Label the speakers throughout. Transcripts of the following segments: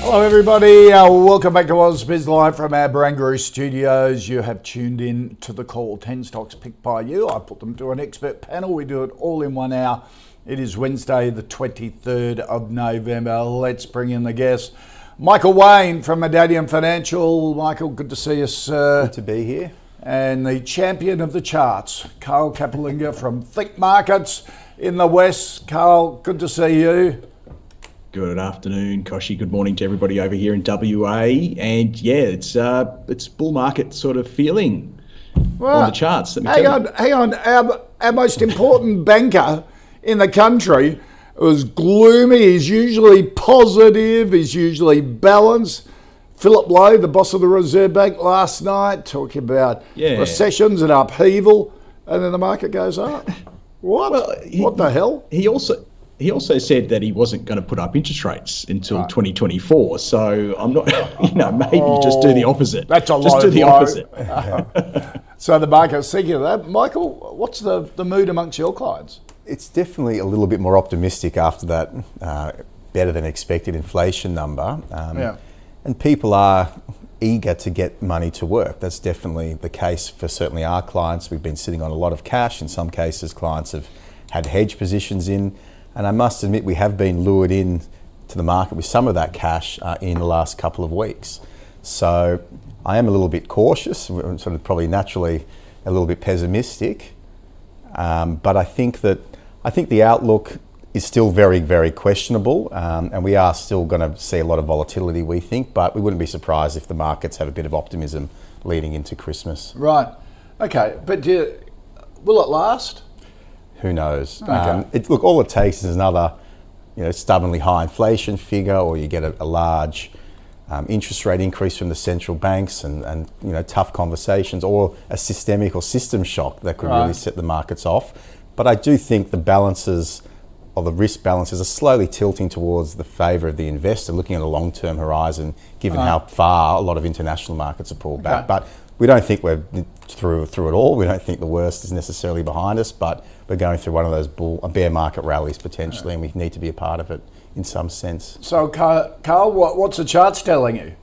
Speaker 1: Hello, everybody. Uh, welcome back to Ausbiz Live from our Barangaroo studios. You have tuned in to the call 10 stocks picked by you. I put them to an expert panel. We do it all in one hour. It is Wednesday, the 23rd of November. Let's bring in the guest. Michael Wayne from Medallion Financial. Michael, good to see you, Uh,
Speaker 2: Good to be here.
Speaker 1: and the champion of the charts, Carl Capolingua from ThinkMarkets in the West. Carl, good to see you.
Speaker 3: Good afternoon, Kochie. Good morning to everybody over here in WA. And yeah, it's uh, it's bull market sort of feeling on the charts.
Speaker 1: Hang on,
Speaker 3: you.
Speaker 1: hang on. Our, our most important banker in the country was gloomy. He's usually positive. He's usually balanced. Philip Lowe, the boss of the Reserve Bank, last night talking about
Speaker 3: Yeah.
Speaker 1: recessions and upheaval, and then the market goes up. What?
Speaker 3: Well, he-
Speaker 1: what the hell?
Speaker 3: He also he also said that he wasn't going to put up interest rates until 2024. So I'm not, you know, maybe just do the opposite.
Speaker 1: Oh, That's a
Speaker 3: just do the
Speaker 1: blow.
Speaker 3: opposite.
Speaker 1: So the market's thinking of that. Michael, what's the, the mood amongst your clients?
Speaker 2: It's definitely a little bit more optimistic after that uh, better than expected inflation number. Um,
Speaker 1: Yeah.
Speaker 2: And people are eager to get money to work. That's definitely the case for certainly our clients. We've been sitting on a lot of cash. In some cases, clients have had hedge positions in. And I must admit, we have been lured in to the market with some of that cash uh, in the last couple of weeks. So I am a little bit cautious, sort of probably naturally a little bit pessimistic. Um, but I think that I think the outlook is still very, very questionable, um, and we are still going to see a lot of volatility. We think, but we wouldn't be surprised if the markets have a bit of optimism leading into Christmas.
Speaker 1: Right. Okay, but you, will it last?
Speaker 2: Who knows? Um, it, look, all it takes is another, you know, stubbornly high inflation figure, or you get a, a large um, interest rate increase from the central banks, and, and you know, tough conversations, or a systemic or system shock that could
Speaker 1: Right.
Speaker 2: really set the markets off. But I do think the balances, or the risk balances, are slowly tilting towards the favour of the investor, looking at a long-term horizon, given how far a lot of international markets are pulled back. But we don't think we're through through it all. We don't think the worst is necessarily behind us, but we're going through one of those bull, bear market rallies potentially, and we need to be a part of it in some sense.
Speaker 1: So, Carl, Carl what, what's the charts telling you?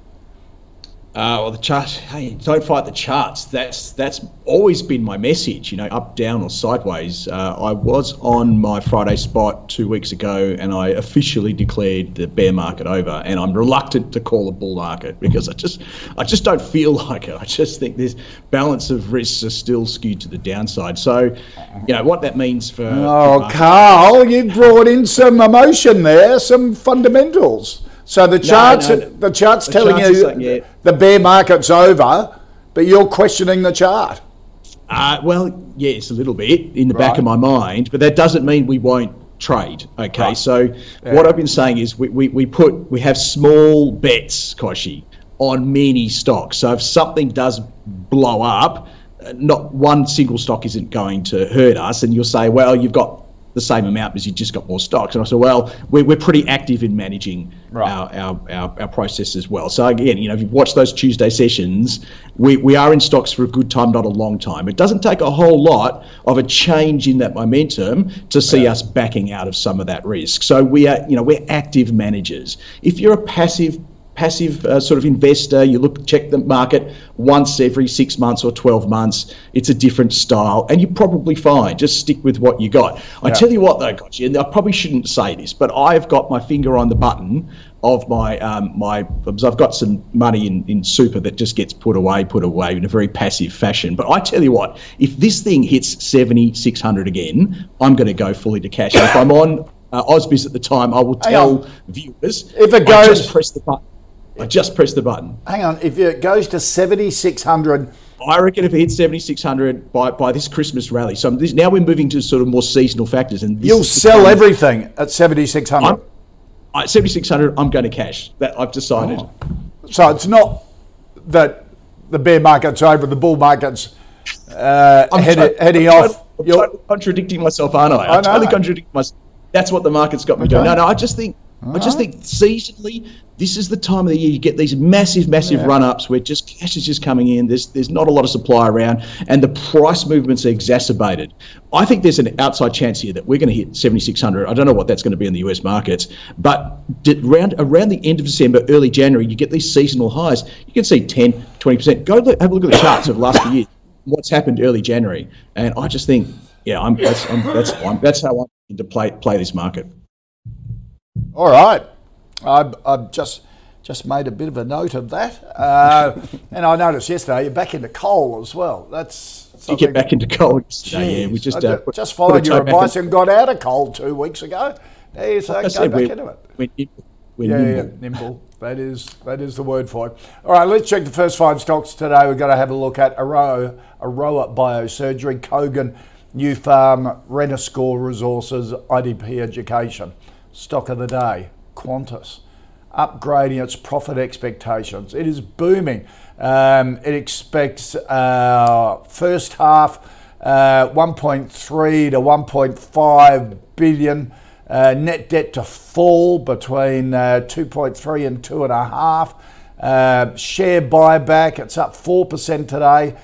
Speaker 3: Uh, well, the chart. Hey, don't fight the charts. That's that's always been my message. You know, up, down, or sideways. Uh, I was on my Friday spot two weeks ago, and I officially declared the bear market over. And I'm reluctant to call a bull market because I just, I just don't feel like it. I just think this balance of risks are still skewed to the downside. So, you know, what that means for.
Speaker 1: Oh, Carl, you brought in some emotion there, some fundamentals. So the charts,
Speaker 3: no, no.
Speaker 1: the charts
Speaker 3: The
Speaker 1: telling
Speaker 3: charts
Speaker 1: you
Speaker 3: yeah.
Speaker 1: the bear market's over, but you're questioning the chart.
Speaker 3: Uh, well, yes, a little bit in the back of my mind, but that doesn't mean we won't trade. Okay,
Speaker 1: Right.
Speaker 3: so what I've been saying is we, we, we put we have small bets, Kochie, on many stocks. So if something does blow up, uh, not one single stock isn't going to hurt us, and you'll say, well, you've got the same amount because you just got more stocks. And I said, well, we're, we're pretty active in managing
Speaker 1: Right.
Speaker 3: our, our, our, our process as well. So again, you know, if you watch those Tuesday sessions, we, we are in stocks for a good time, not a long time. It doesn't take a whole lot of a change in that momentum to see us backing out of some of that risk. So we are, you know, we're active managers. If you're a passive passive uh, sort of investor, you look check the market once every six months or 12 months. It's a different style, and you're probably fine. Just stick with what you got. I tell you what, though, Gotcha, and I probably shouldn't say this, but I've got my finger on the button of my um, my. I've got some money in, in super that just gets put away, put away in a very passive fashion. But I tell you what, if this thing hits seventy six hundred again, I'm going to go fully to cash. If I'm on uh, at the time, I will tell
Speaker 1: on.
Speaker 3: viewers
Speaker 1: If it
Speaker 3: I
Speaker 1: goes-
Speaker 3: just press the button. I just press the button.
Speaker 1: Hang on, if it goes to 7,600,
Speaker 3: I reckon if it hits 7,600 by, by this Christmas rally, so this, now we're moving to sort of more seasonal factors. And
Speaker 1: You'll sell everything at 7,600.
Speaker 3: At 7,600, I'm going to cash. That I've decided. Oh.
Speaker 1: So it's not that the bear market's over, the bull market's uh, head, heading I'm off.
Speaker 3: I'm totally contradicting myself, aren't I? I'm totally contradicting myself. That's what the market's got me okay. doing. No, no, I just think I just think seasonally, this is the time of the year you get these massive, massive yeah. run-ups where just cash is just coming in. There's there's not a lot of supply around, and the price movements are exacerbated. I think there's an outside chance here that we're going to hit 7,600. I don't know what that's going to be in the US markets, but around around the end of December, early January, you get these seasonal highs. You can see 10, 20 percent. Go look, have a look at the charts of last year. What's happened early January, and I just think, yeah, I'm that's I'm, that's I'm, that's how I'm going to play play this market.
Speaker 1: All right. I've, I've just just made a bit of a note of that. Uh, and I noticed yesterday you're back into coal as well. That's
Speaker 3: you get back into coal yesterday. Yeah, we just uh,
Speaker 1: put, just followed your advice and got out of coal two weeks ago. There you go back into it.
Speaker 3: We're, we're
Speaker 1: yeah, nimble. yeah, nimble. That is that is the word for it. All right, let's check the first five stocks today. We've got to have a look at Aroa, Aroa Biosurgery, Kogan, Nufarm, Renascor Resources, IDP Education. Stock of the day, Qantas, upgrading its profit expectations. It is booming. Um, it expects uh, first half uh, 1.3 to 1.5 billion. Uh, net debt to fall between uh, 2.3 and 2.5. Uh, share buyback, it's up 4% today.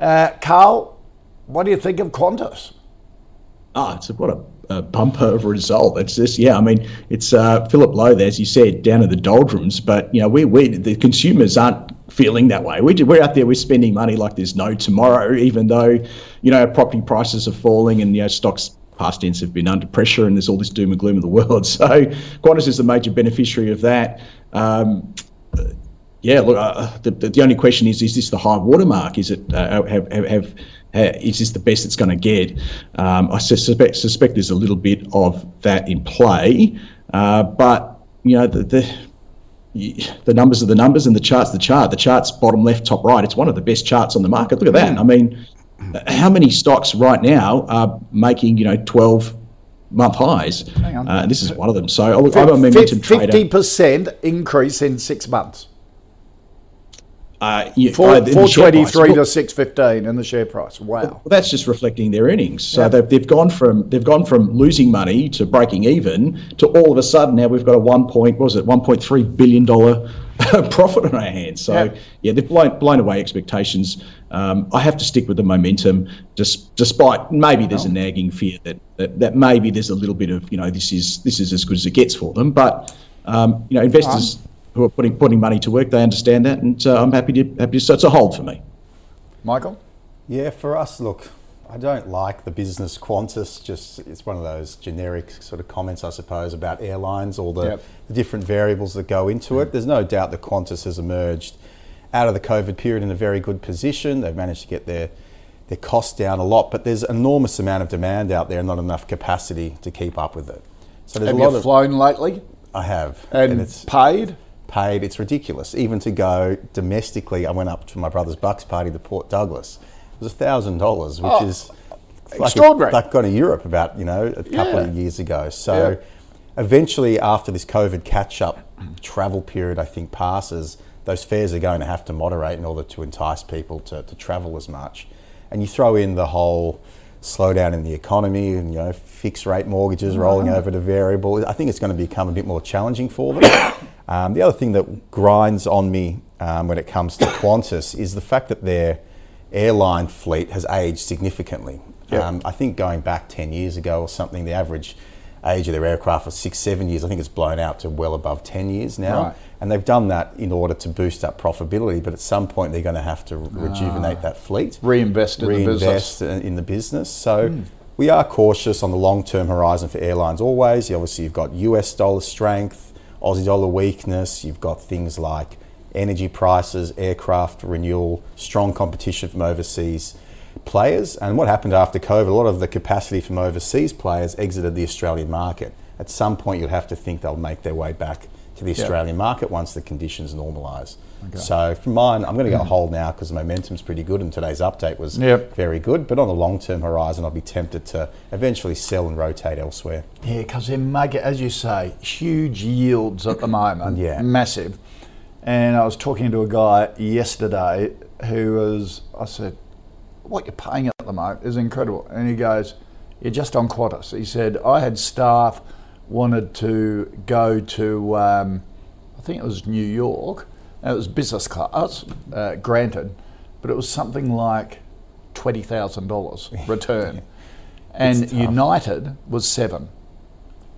Speaker 1: Uh, Carl, what do you think of Qantas?
Speaker 3: Ah, it's a, what a a bumper of a result. It's just, yeah, I mean, it's uh, Philip Lowe, there, as you said, down in the doldrums, but, you know, we, we the consumers aren't feeling that way. We, we're out there, we're spending money like there's no tomorrow, even though, you know, property prices are falling and, you know, stocks past tense have been under pressure and there's all this doom and gloom in the world. So Qantas is the major beneficiary of that. Um, yeah, look, uh, the, the only question is, is this the high watermark? Is it, uh, have, have, have is this the best it's going to get? Um, I suspect, suspect there's a little bit of that in play, uh, but you know the, the, the numbers are the numbers and the charts the chart. The chart's bottom left, top right. It's one of the best charts on the market. Look at that. I mean, how many stocks right now are making you know 12 month highs? Uh, this is one of them. So a momentum trader.
Speaker 1: 50% increase in six months.
Speaker 3: Uh,
Speaker 1: Four, uh, 423 to 615 in the share price. Wow. Well,
Speaker 3: that's just reflecting their earnings. So yeah. they've, they've gone from they've gone from losing money to breaking even to all of a sudden now we've got a one point what was it 1.3 billion dollar profit on our hands. So yeah, yeah they've blown, blown away expectations. Um, I have to stick with the momentum, just despite maybe there's a nagging fear that, that that maybe there's a little bit of you know this is this is as good as it gets for them. But um, you know investors who are putting putting money to work. They understand that, and uh, I'm happy to happy to. So it's a hold for me.
Speaker 1: Michael.
Speaker 2: Yeah, for us, look, I don't like the business Qantas. Just it's one of those generic sort of comments, I suppose, about airlines, all the, yep. the different variables that go into it. There's no doubt that Qantas has emerged out of the COVID period in a very good position. They've managed to get their their costs down a lot, but there's enormous amount of demand out there, and not enough capacity to keep up with it.
Speaker 1: So there's have a lot you flown lately?
Speaker 2: I have,
Speaker 1: and, and it's paid
Speaker 2: paid. It's ridiculous. Even to go domestically, I went up to my brother's Bucks party to Port Douglas. It was thousand dollars, which oh, is
Speaker 1: like extraordinary.
Speaker 2: A, like gone to Europe about you know a couple yeah. of years ago. So yeah. eventually, after this COVID catch-up travel period, I think passes, those fares are going to have to moderate in order to entice people to, to travel as much. And you throw in the whole slowdown in the economy and you know fixed rate mortgages rolling over to variable. I think it's going to become a bit more challenging for them. Um, the other thing that grinds on me um, when it comes to Qantas is the fact that their airline fleet has aged significantly. Yep. Um, I think going back 10 years ago or something, the average age of their aircraft was six, seven years. I think it's blown out to well above 10 years now. Right. And they've done that in order to boost up profitability, but at some point they're going to have to rejuvenate ah. that fleet.
Speaker 1: Reinvest in
Speaker 2: reinvest
Speaker 1: the business.
Speaker 2: in the business. So mm. we are cautious on the long term horizon for airlines always. Obviously, you've got US dollar strength, Aussie dollar weakness, you've got things like energy prices, aircraft renewal, strong competition from overseas players. And what happened after COVID, a lot of the capacity from overseas players exited the Australian market. At some point, you'll have to think they'll make their way back to the Australian market once the conditions normalise. So for mine, I'm going to go hold now because the momentum's pretty good, and today's update was
Speaker 1: Yep.
Speaker 2: very good. But on the long-term horizon, I'll be tempted to eventually sell and rotate elsewhere.
Speaker 1: Yeah, because they're making, as you say, huge yields at the moment.
Speaker 2: Yeah.
Speaker 1: Massive. And I was talking to a guy yesterday who was, I said, what you're paying at the moment is incredible. And he goes, you're just on Qantas. He said, I had staff wanted to go to, um, I think it was New York. And it was business class, uh, granted, but it was something like $20,000 return. and United was seven.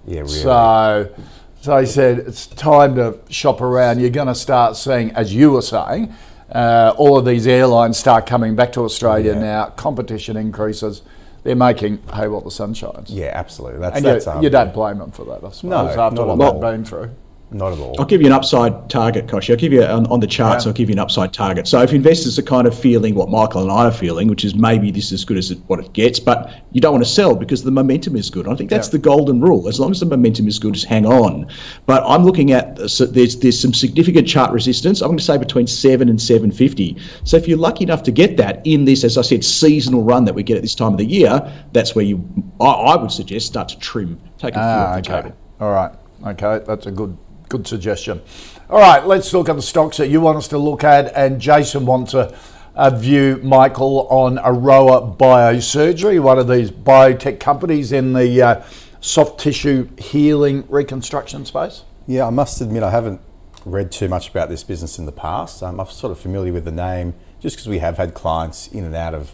Speaker 2: Yeah, really.
Speaker 1: So, so he said it's time to shop around. You're going to start seeing, as you were saying, uh, all of these airlines start coming back to Australia
Speaker 2: Yeah.
Speaker 1: now. Competition increases. They're making hay while the sun shines.
Speaker 2: yeah, absolutely. That's,
Speaker 1: and
Speaker 2: that's
Speaker 1: you,
Speaker 2: um,
Speaker 1: you don't blame them for that, I suppose,
Speaker 2: No,
Speaker 1: after
Speaker 2: not
Speaker 1: what they've been through.
Speaker 2: Not at all.
Speaker 3: I'll give you an upside target, Kochie. I'll give you on, on the charts.
Speaker 1: Yeah.
Speaker 3: I'll give you an upside target. So if investors are kind of feeling what Michael and I are feeling, which is maybe this is as good as it, what it gets, but you don't want to sell because the momentum is good. I think that's
Speaker 1: Yeah.
Speaker 3: the golden rule. As long as the momentum is good, just hang on. But I'm looking at so there's there's some significant chart resistance. I'm going to say between seven and seven fifty. So if you're lucky enough to get that in this, as I said, seasonal run that we get at this time of the year, that's where you I, I would suggest start to trim, take a few
Speaker 1: Ah,
Speaker 3: off the
Speaker 1: okay.
Speaker 3: table.
Speaker 1: All right. Okay, that's a good good suggestion. All right, let's look at the stocks that you want us to look at. And Jason wants a, a view, Michael, on Aroa Biosurgery, one of these biotech companies in the uh, soft tissue healing reconstruction space.
Speaker 2: Yeah, I must admit I haven't read too much about this business in the past. Um, I'm sort of familiar with the name just because we have had clients in and out of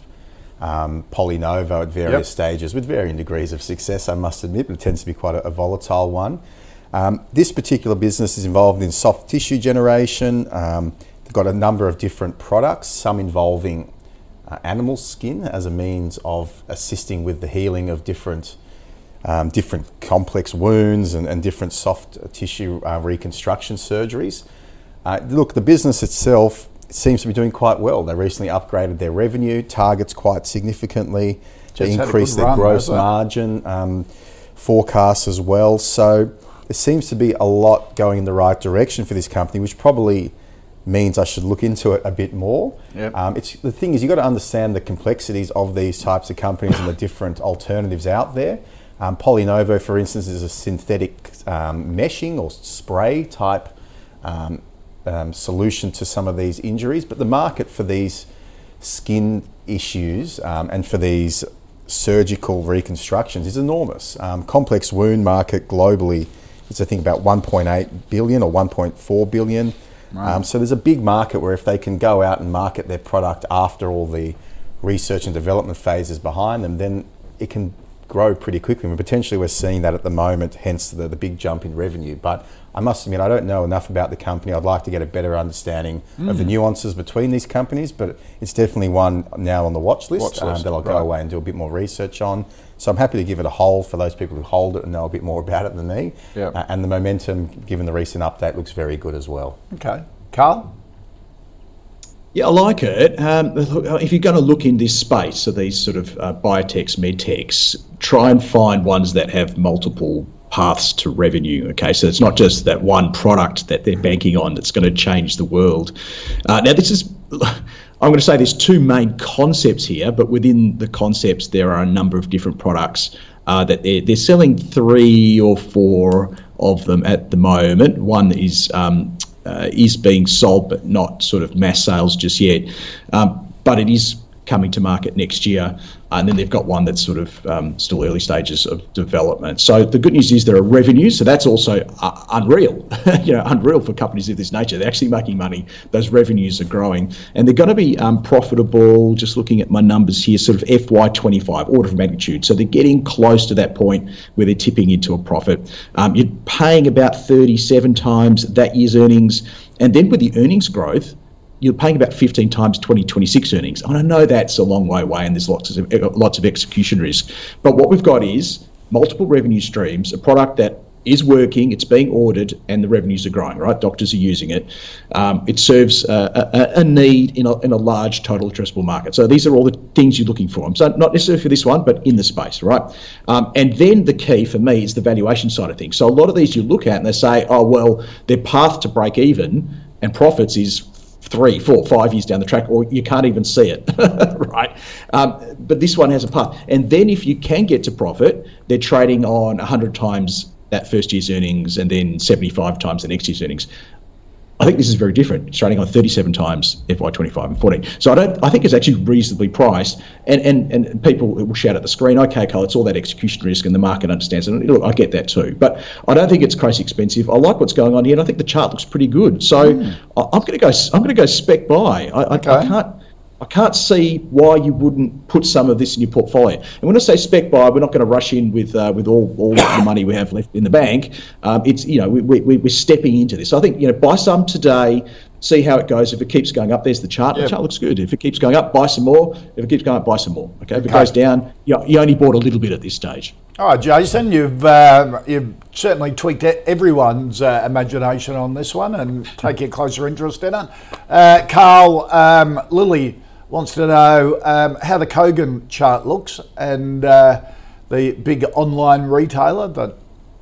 Speaker 2: um, Polynovo at various
Speaker 1: Yep.
Speaker 2: stages with varying degrees of success, I must admit, but it tends to be quite a, a volatile one. Um, this particular business is involved in soft tissue generation. Um, they've got a number of different products, some involving uh, animal skin as a means of assisting with the healing of different um, different complex wounds and, and different soft tissue uh, reconstruction surgeries. Uh, look, the business itself seems to be doing quite well. They recently upgraded their revenue targets quite significantly. They increased their
Speaker 1: run,
Speaker 2: gross margin um, forecasts as well. So there seems to be a lot going in the right direction for this company, which probably means I should look into it a bit more.
Speaker 1: Yep.
Speaker 2: Um, it's the thing is you've got to understand the complexities of these types of companies and the different alternatives out there. Um, Polynovo, for instance, is a synthetic um, meshing or spray type um, um, solution to some of these injuries, but the market for these skin issues um, and for these surgical reconstructions is enormous. Um, complex wound market globally is I think about 1.8 billion or 1.4 billion. Um, so there's a big market where if they can go out and market their product after all the research and development phases behind them, then it can grow pretty quickly. And potentially we're seeing that at the moment, hence the, the big jump in revenue. But I must admit, I don't know enough about the company. I'd like to get a better understanding of the
Speaker 1: Mm.
Speaker 2: nuances between these companies, but it's definitely one now on the watch list,
Speaker 1: Watch
Speaker 2: um, that I'll go
Speaker 1: right.
Speaker 2: away and do a bit more research on. So I'm happy to give it a hold for those people who hold it and know a bit more about it than me.
Speaker 1: Yep.
Speaker 2: Uh, and the momentum, given the recent update, looks very good as well.
Speaker 1: Okay. Carl?
Speaker 3: Yeah, I like it. Um, look, if you're going to look in this space, so these sort of uh, biotechs, medtechs, try and find ones that have multiple paths to revenue. Okay, so it's not just that one product that they're banking on that's going to change the world. Uh, now, this is. I'm going to say there's two main concepts here, but within the concepts, there are a number of different products uh, that they're, they're selling three or four of them at the moment. One is um, uh, is being sold, but not sort of mass sales just yet. Um, but it is coming to market next year, and then they've got one that's sort of um, still early stages of development. So the good news is there are revenues, so that's also uh, unreal. you know, unreal for companies of this nature. They're actually making money. Those revenues are growing, and they're going to be um, profitable. Just looking at my numbers here, sort of FY25 order of magnitude. So they're getting close to that point where they're tipping into a profit. Um, you're paying about 37 times that year's earnings, and then with the earnings growth you're paying about 15 times 2026 earnings. And I know that's a long way away and there's lots of lots of execution risk. But what we've got is multiple revenue streams, a product that is working, it's being ordered, and the revenues are growing, right? Doctors are using it. Um, it serves a, a, a, need in a, in a large total addressable market. So these are all the things you're looking for. So not necessarily for this one, but in the space, right? Um, and then the key for me is the valuation side of things. So a lot of these you look at and they say, oh, well, their path to break even and profits is three, four, five years down the track, or you can't even see it, right? Um, but this one has a path. And then if you can get to profit, they're trading on 100 times that first year's earnings and then 75 times the next year's earnings. I think this is very different. It's trading on 37 times FY25 and 14. So I don't. I think it's actually reasonably priced, and and, and people will shout at the screen, "Okay, Cole, it's all that execution risk, and the market understands." And look, I get that too, but I don't think it's crazy expensive. I like what's going on here, and I think the chart looks pretty good. So mm. I, am going to go. I'm going to go spec buy. I, okay. I, I can't. I can't see why you wouldn't put some of this in your portfolio. And when I say spec buy, we're not going to rush in with uh, with all, all the money we have left in the bank. Um, it's you know we, we, we're stepping into this. I think you know buy some today, see how it goes. If it keeps going up, there's the chart. Yep. The chart looks good. If it keeps going up, buy some more. If it keeps going up, buy some more. Okay. If it goes down, you, you only bought a little bit at this stage.
Speaker 1: All right, Jason, you've uh, you've certainly tweaked everyone's uh, imagination on this one and taken a closer interest in it. Uh, Carl, um, Lily wants to know um, how the Kogan chart looks and uh, the big online retailer that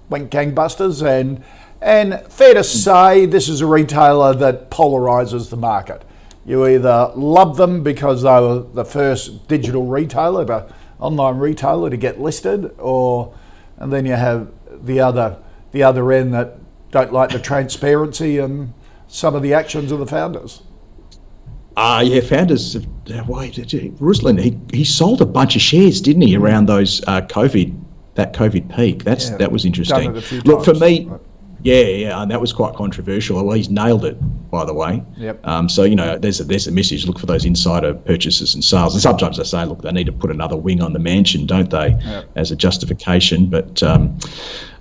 Speaker 1: went gangbusters and and fair to say this is a retailer that polarizes the market. You either love them because they were the first digital retailer, the online retailer to get listed, or and then you have the other the other end that don't like the transparency and some of the actions of the founders.
Speaker 3: Uh, yeah, founders. Uh, why did Ruslan? He he sold a bunch of shares, didn't he, around those uh, COVID that COVID peak? That's yeah, that was interesting. Look for me. Yeah, yeah, and that was quite controversial. Well, he's nailed it, by the way.
Speaker 1: Yep.
Speaker 3: Um, so you know, there's a, there's a message. Look for those insider purchases and sales. And sometimes they say, look, they need to put another wing on the mansion, don't they, yep. as a justification. But um,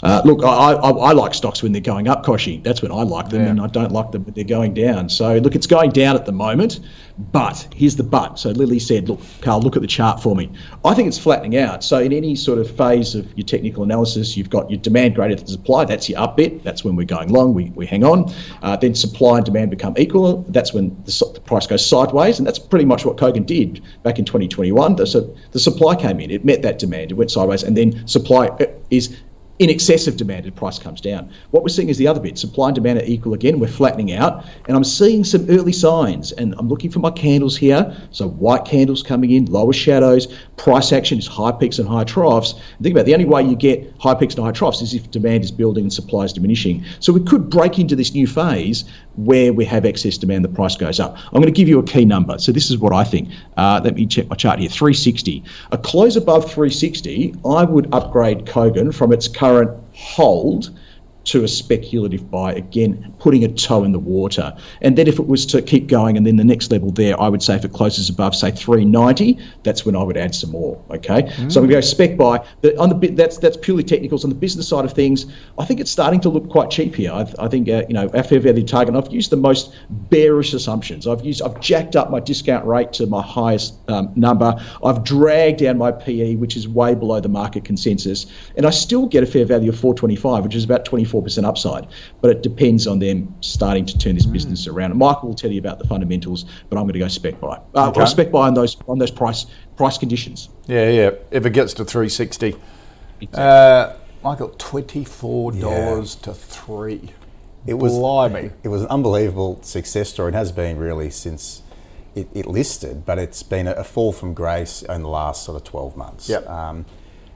Speaker 3: uh, look, I, I, I, like stocks when they're going up, Kochie. That's when I like them, yeah. and I don't like them when they're going down. So look, it's going down at the moment. But here's the but. So Lily said, look, Carl, look at the chart for me. I think it's flattening out. So in any sort of phase of your technical analysis, you've got your demand greater than supply. That's your up bit. That's when we're going long. We, we hang on. Uh, then supply and demand become equal. That's when the, the, price goes sideways. And that's pretty much what Kogan did back in 2021. The, so the supply came in. It met that demand. It went sideways. And then supply uh, is in excess of demand and price comes down. What we're seeing is the other bit. Supply and demand are equal again. We're flattening out. And I'm seeing some early signs. And I'm looking for my candles here. So white candles coming in, lower shadows. Price action is high peaks and high troughs. And think about it, the only way you get high peaks and high troughs is if demand is building and supply is diminishing. So we could break into this new phase where we have excess demand, the price goes up. I'm going to give you a key number. So this is what I think. Uh, let me check my chart here. 360. A close above 360, I would upgrade Kogan from its current current hold to a speculative buy, again, putting a toe in the water. And then if it was to keep going and then the next level there, I would say if it closes above, say, 390, that's when I would add some more. Okay. Mm. So I'm going to go spec buy. The, on the bit that's that's purely technicals. On the business side of things, I think it's starting to look quite cheap here. I, I think, uh, you know, our fair value target, I've used the most bearish assumptions. I've used, I've jacked up my discount rate to my highest um, number. I've dragged down my PE, which is way below the market consensus. And I still get a fair value of 425, which is about 24 4% upside. But it depends on them starting to turn this mm. business around. And Michael will tell you about the fundamentals, but I'm going to go spec buy. Uh, okay. spec buy on those on those price price conditions.
Speaker 1: Yeah, yeah. If it gets to 360. Exactly. Uh, Michael, $24 yeah. to 3
Speaker 2: it was Blimey. it was an unbelievable success story It has been really since it, it listed, but it's been a, a, fall from grace in the last sort of 12 months.
Speaker 1: Yep.
Speaker 2: Um,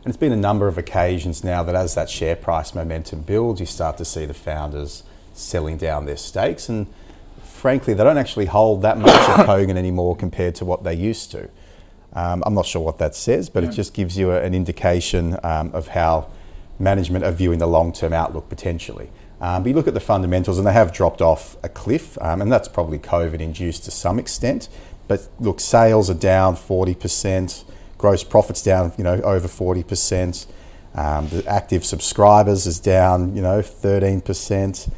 Speaker 2: and it's been a number of occasions now that as that share price momentum builds, you start to see the founders selling down their stakes. And frankly, they don't actually hold that much of Kogan anymore compared to what they used to. Um, I'm not sure what that says, but yeah. it just gives you a, an indication um, of how management are viewing the long term outlook potentially. Um, but you look at the fundamentals, and they have dropped off a cliff, um, and that's probably COVID induced to some extent. But look, sales are down 40% gross profits down, you know, over 40%. Um, the active subscribers is down, you know, 13%.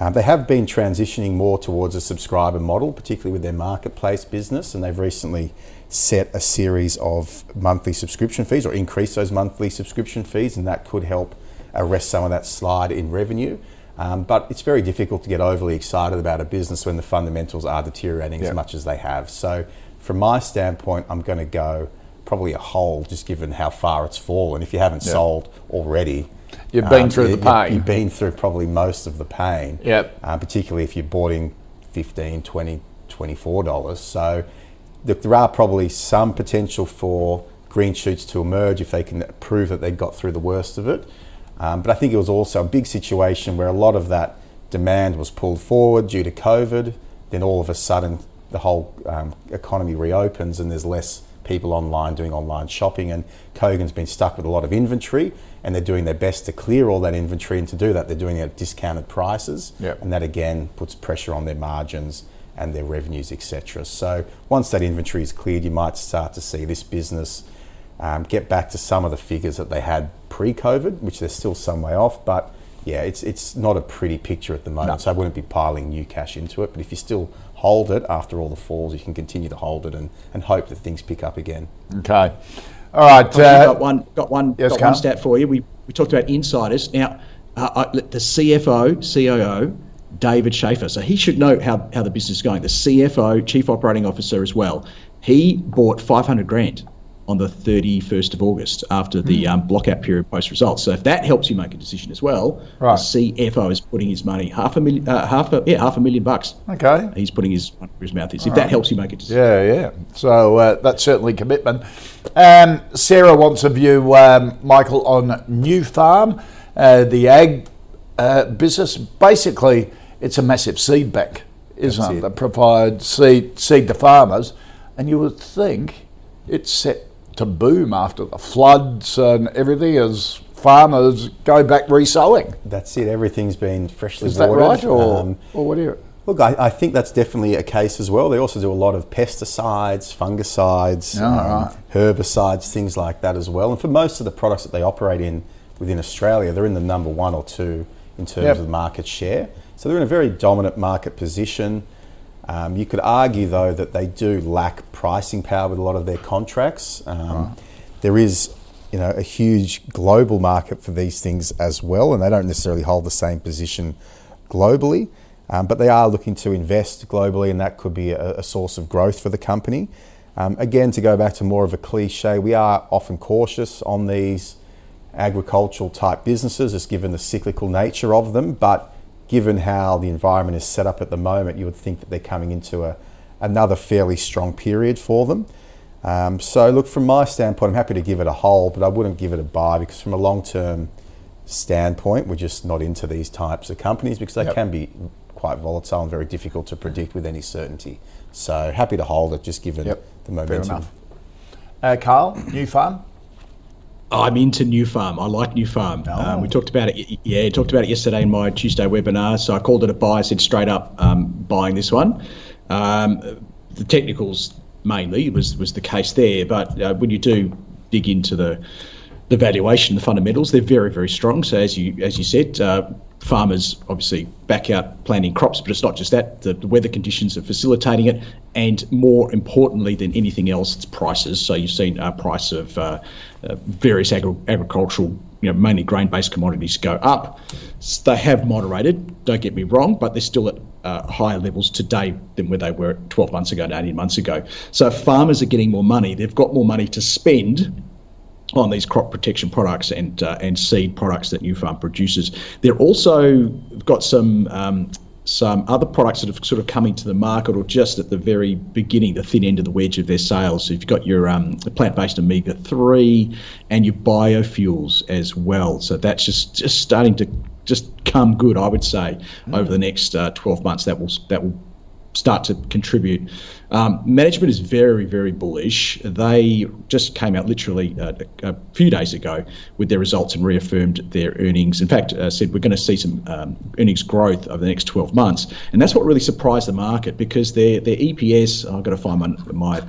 Speaker 2: Um, they have been transitioning more towards a subscriber model, particularly with their marketplace business, and they've recently set a series of monthly subscription fees or increase those monthly subscription fees, and that could help arrest some of that slide in revenue. Um, but it's very difficult to get overly excited about a business when the fundamentals are deteriorating
Speaker 1: Yeah.
Speaker 2: as much as they have. So, from my standpoint, I'm going to go probably a hold, just given how far it's fallen. If you haven't
Speaker 1: Yeah.
Speaker 2: sold already,
Speaker 1: You've been through the pain.
Speaker 2: You've been through probably most of the pain.
Speaker 1: Yep.
Speaker 2: Uh, particularly if you bought in 15 20 24 dollars. So, look, there are probably some potential for green shoots to emerge if they can prove that they got through the worst of it. Um, but I think it was also a big situation where a lot of that demand was pulled forward due to COVID. Then all of a sudden, the whole um, economy reopens and there's less people online doing online shopping. And Kogan's been stuck with a lot of inventory and they're doing their best to clear all that inventory. And to do that, they're doing it at discounted prices.
Speaker 1: Yep.
Speaker 2: And that again puts pressure on their margins and their revenues, etc. So once that inventory is cleared, you might start to see this business um, get back to some of the figures that they had pre-COVID, which they're still some way off. But yeah, it's it's not a pretty picture at the moment. So I wouldn't be piling new cash into it. But if you're still hold it after all the falls, you can continue to hold it and, and hope that things pick up again.
Speaker 1: Okay. All right. Uh,
Speaker 3: got one, got one,
Speaker 1: yes,
Speaker 3: got
Speaker 1: Carl?
Speaker 3: one stat for you. We, we talked about insiders. Now, uh, I, the CFO, COO, David Shafer. So he should know how, how the business is going. The CFO, Chief Operating Officer as well. He bought 500 grand on the 31st of August after
Speaker 1: Hmm.
Speaker 3: the um, blockout period post results. So if that helps you make a decision as well,
Speaker 1: Right.
Speaker 3: the CFO is putting his money half a million, uh, half a yeah, half a million bucks.
Speaker 1: Okay.
Speaker 3: He's putting his money where his mouth is. If that helps you make a decision.
Speaker 1: Yeah, yeah. So uh, that's certainly commitment. Um, Sarah wants a view, um, Michael, on Nufarm, uh, the ag uh, business. Basically, it's a massive seed bank, isn't
Speaker 2: That's
Speaker 1: it?
Speaker 2: it.
Speaker 1: That provides seed seed to farmers, and you would think it's set to boom after the floods and everything as farmers go back resowing.
Speaker 2: That's it. Everything's been freshly
Speaker 1: Is that
Speaker 2: watered.
Speaker 1: right, or,
Speaker 2: Um,
Speaker 1: or what do you?
Speaker 2: Look, I, I think that's definitely a case as well. They also do a lot of pesticides, fungicides,
Speaker 1: Oh,
Speaker 2: um,
Speaker 1: right.
Speaker 2: herbicides, things like that as well. And for most of the products that they operate in within Australia, they're in the number one or two in terms
Speaker 1: Yep.
Speaker 2: of market share. So they're in a very dominant market position. Um, you could argue, though, that they do lack pricing power with a lot of their contracts. Um, There is, you know, a huge global market for these things as well, and they don't necessarily hold the same position globally. Um, but they are looking to invest globally, and that could be a, a source of growth for the company. Um, again, to go back to more of a cliche, we are often cautious on these agricultural type businesses, just given the cyclical nature of them. But given how the environment is set up at the moment, you would think that they're coming into a, another fairly strong period for them. Um, so, look, from my standpoint, I'm happy to give it a hold, but I wouldn't give it a buy because, from a long term standpoint, we're just not into these types of companies because they
Speaker 1: Yep.
Speaker 2: can be quite volatile and very difficult to predict with any certainty. So, happy to hold it just given
Speaker 1: Yep,
Speaker 2: the momentum.
Speaker 1: Uh, Carl, Nufarm?
Speaker 3: I'm into Nufarm. I like Nufarm. Um, we talked about it. Yeah, talked about it yesterday in my Tuesday webinar. So I called it a buy. I said straight up um, buying this one. Um, the technicals mainly was was the case there, but uh, when you do dig into the the valuation, the fundamentals, they're very very strong. So as you as you said. Uh, Farmers obviously back out planting crops, but it's not just that. The, the weather conditions are facilitating it, and more importantly than anything else, it's prices. So you've seen a price of uh, uh, various agri- agricultural, you know, mainly grain-based commodities go up. S- They have moderated. Don't get me wrong, but they're still at uh, higher levels today than where they were 12 months ago and 18 months ago. So farmers are getting more money. They've got more money to spend on these crop protection products and uh, and seed products that Nufarm produces. They're also got some um, some other products that have sort of coming to the market or just at the very beginning, the thin end of the wedge of their sales. So you've got your um, plant-based omega three and your biofuels as well. So that's just just starting to just come good, I would say, over the next uh, 12 months. That will that will start to contribute. Um, management is very, very bullish. They just came out literally uh, a, a few days ago with their results and reaffirmed their earnings. In fact, uh, said we're going to see some um, earnings growth over the next 12 months, and that's what really surprised the market because their their EPS. I've got to find my my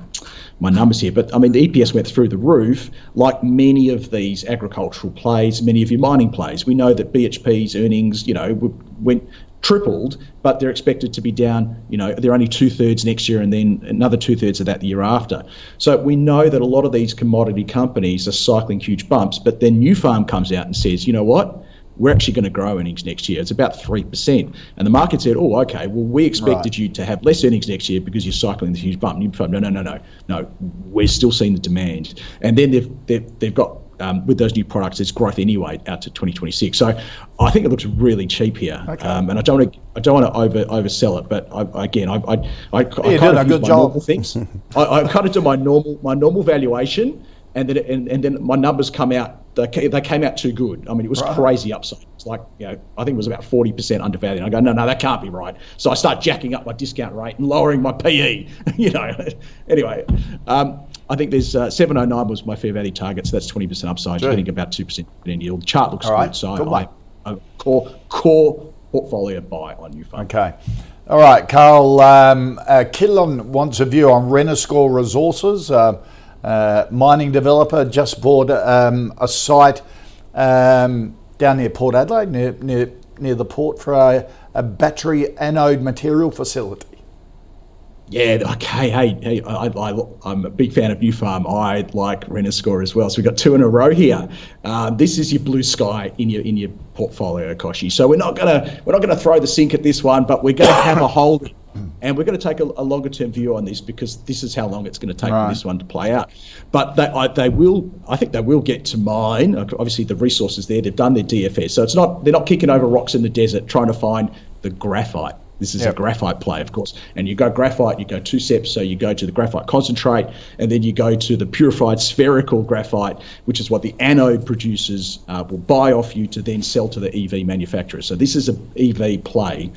Speaker 3: my numbers here, but I mean the EPS went through the roof, like many of these agricultural plays, many of your mining plays. We know that BHP's earnings, you know, went tripled, but they're expected to be down. You know, they're only two thirds next year, and then another two thirds of that the year after. So we know that a lot of these commodity companies are cycling huge bumps, but then Nufarm comes out and says, you know what? we're actually going to grow earnings next year. It's about 3%. And the market said, oh, okay, well, we expected right. you to have less earnings next year because you're cycling this huge bump. And you no, no, no, no, no. We're still seeing the demand. And then they've, they've, they've got um, with those new products, it's growth anyway out to 2026. So I think it looks really cheap here, okay. um, and I don't want to I don't want to over oversell it. But I, again, I I, I, I kind of use my job. normal things. I, I kind of do my normal my normal valuation, and then and, and then my numbers come out. They, they came out too good. I mean, it was right. crazy upside. It's like you know, I think it was about 40% undervalued. I go, no, no, that can't be right. So I start jacking up my discount rate and lowering my PE. you know, anyway. Um, I think there's uh, 709 was my fair value target, so that's 20% upside. You're getting about 2% in yield. The chart looks All right. good, so I, I, core core portfolio buy on Nufarm.
Speaker 1: Okay. All right, Carl. Um, uh, wants a view on Renascor Resources, uh, uh, mining developer, just bought um, a site um, down near Port Adelaide, near, near, near the port, for a, a battery anode material facility.
Speaker 3: Yeah, okay. Hey, hey, I, I, am a big fan of Nufarm. I like Renascor as well. So we've got two in a row here. Um, this is your blue sky in your in your portfolio, Kochie. So we're not gonna we're not gonna throw the sink at this one, but we're gonna have a hold, and we're gonna take a, a longer term view on this because this is how long it's going to take right. for this one to play out. But they I, they will. I think they will get to mine. Obviously, the resources there. They've done their DFS, so it's not they're not kicking over rocks in the desert trying to find the graphite. This is yep. a graphite play, of course. And you go graphite, you go two steps. So you go to the graphite concentrate, and then you go to the purified spherical graphite, which is what the anode producers uh, will buy off you to then sell to the EV manufacturers. So this is an EV play.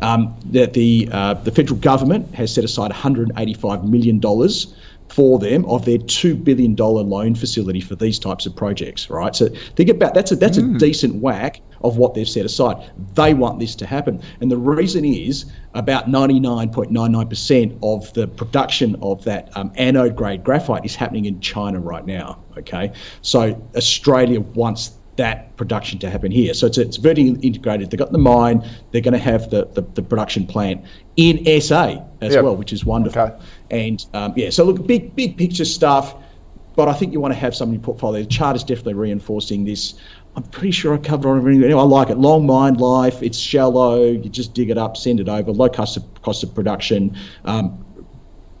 Speaker 3: Um, that the uh, the federal government has set aside 185 million dollars for them of their two billion dollar loan facility for these types of projects, right? So think about that's a that's mm. a decent whack of what they've set aside. They want this to happen, and the reason is about 99.99% of the production of that um, anode grade graphite is happening in China right now. Okay, so Australia wants that production to happen here. So it's, it's vertically integrated. They've got the mine, they're going to have the, the, the production plant in SA as yep. well, which is wonderful. Okay. And um, yeah, so look, big, big picture stuff, but I think you want to have some in your portfolio. The chart is definitely reinforcing this. I'm pretty sure I covered on everything. Anyway, I like it. Long mine life. It's shallow. You just dig it up, send it over. Low cost of, cost of production. Um,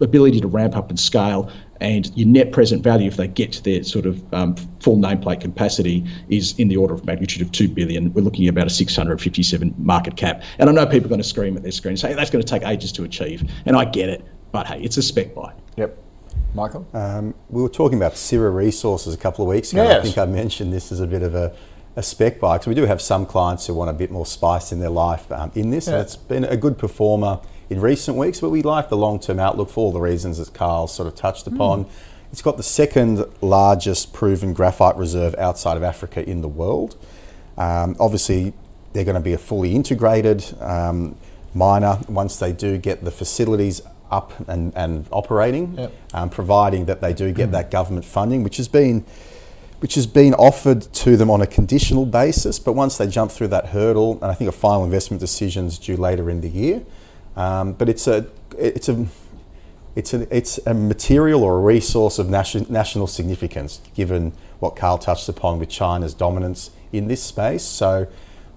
Speaker 3: ability to ramp up and scale and your net present value if they get to their sort of um, full nameplate capacity is in the order of magnitude of 2 billion we're looking at about a 657 market cap and i know people are going to scream at their screen and say that's going to take ages to achieve and i get it but hey it's a spec buy
Speaker 1: yep michael
Speaker 2: um, we were talking about Syrah Resources a couple of weeks ago yes. i think i mentioned this as a bit of a a spec buy because we do have some clients who want a bit more spice in their life um, in this, yeah. and it's been a good performer in recent weeks, but we like the long term outlook for all the reasons that Carl sort of touched upon. Mm. It's got the second largest proven graphite reserve outside of Africa in the world. Um, obviously, they're going to be a fully integrated um, miner once they do get the facilities up and, and operating, yep. um, providing that they do get mm. that government funding, which has been which has been offered to them on a conditional basis. But once they jump through that hurdle, and I think a final investment decision is due later in the year, um, but it's a it's a it's a, it's a material or a resource of nation, national significance, given what Carl touched upon with China's dominance in this space. So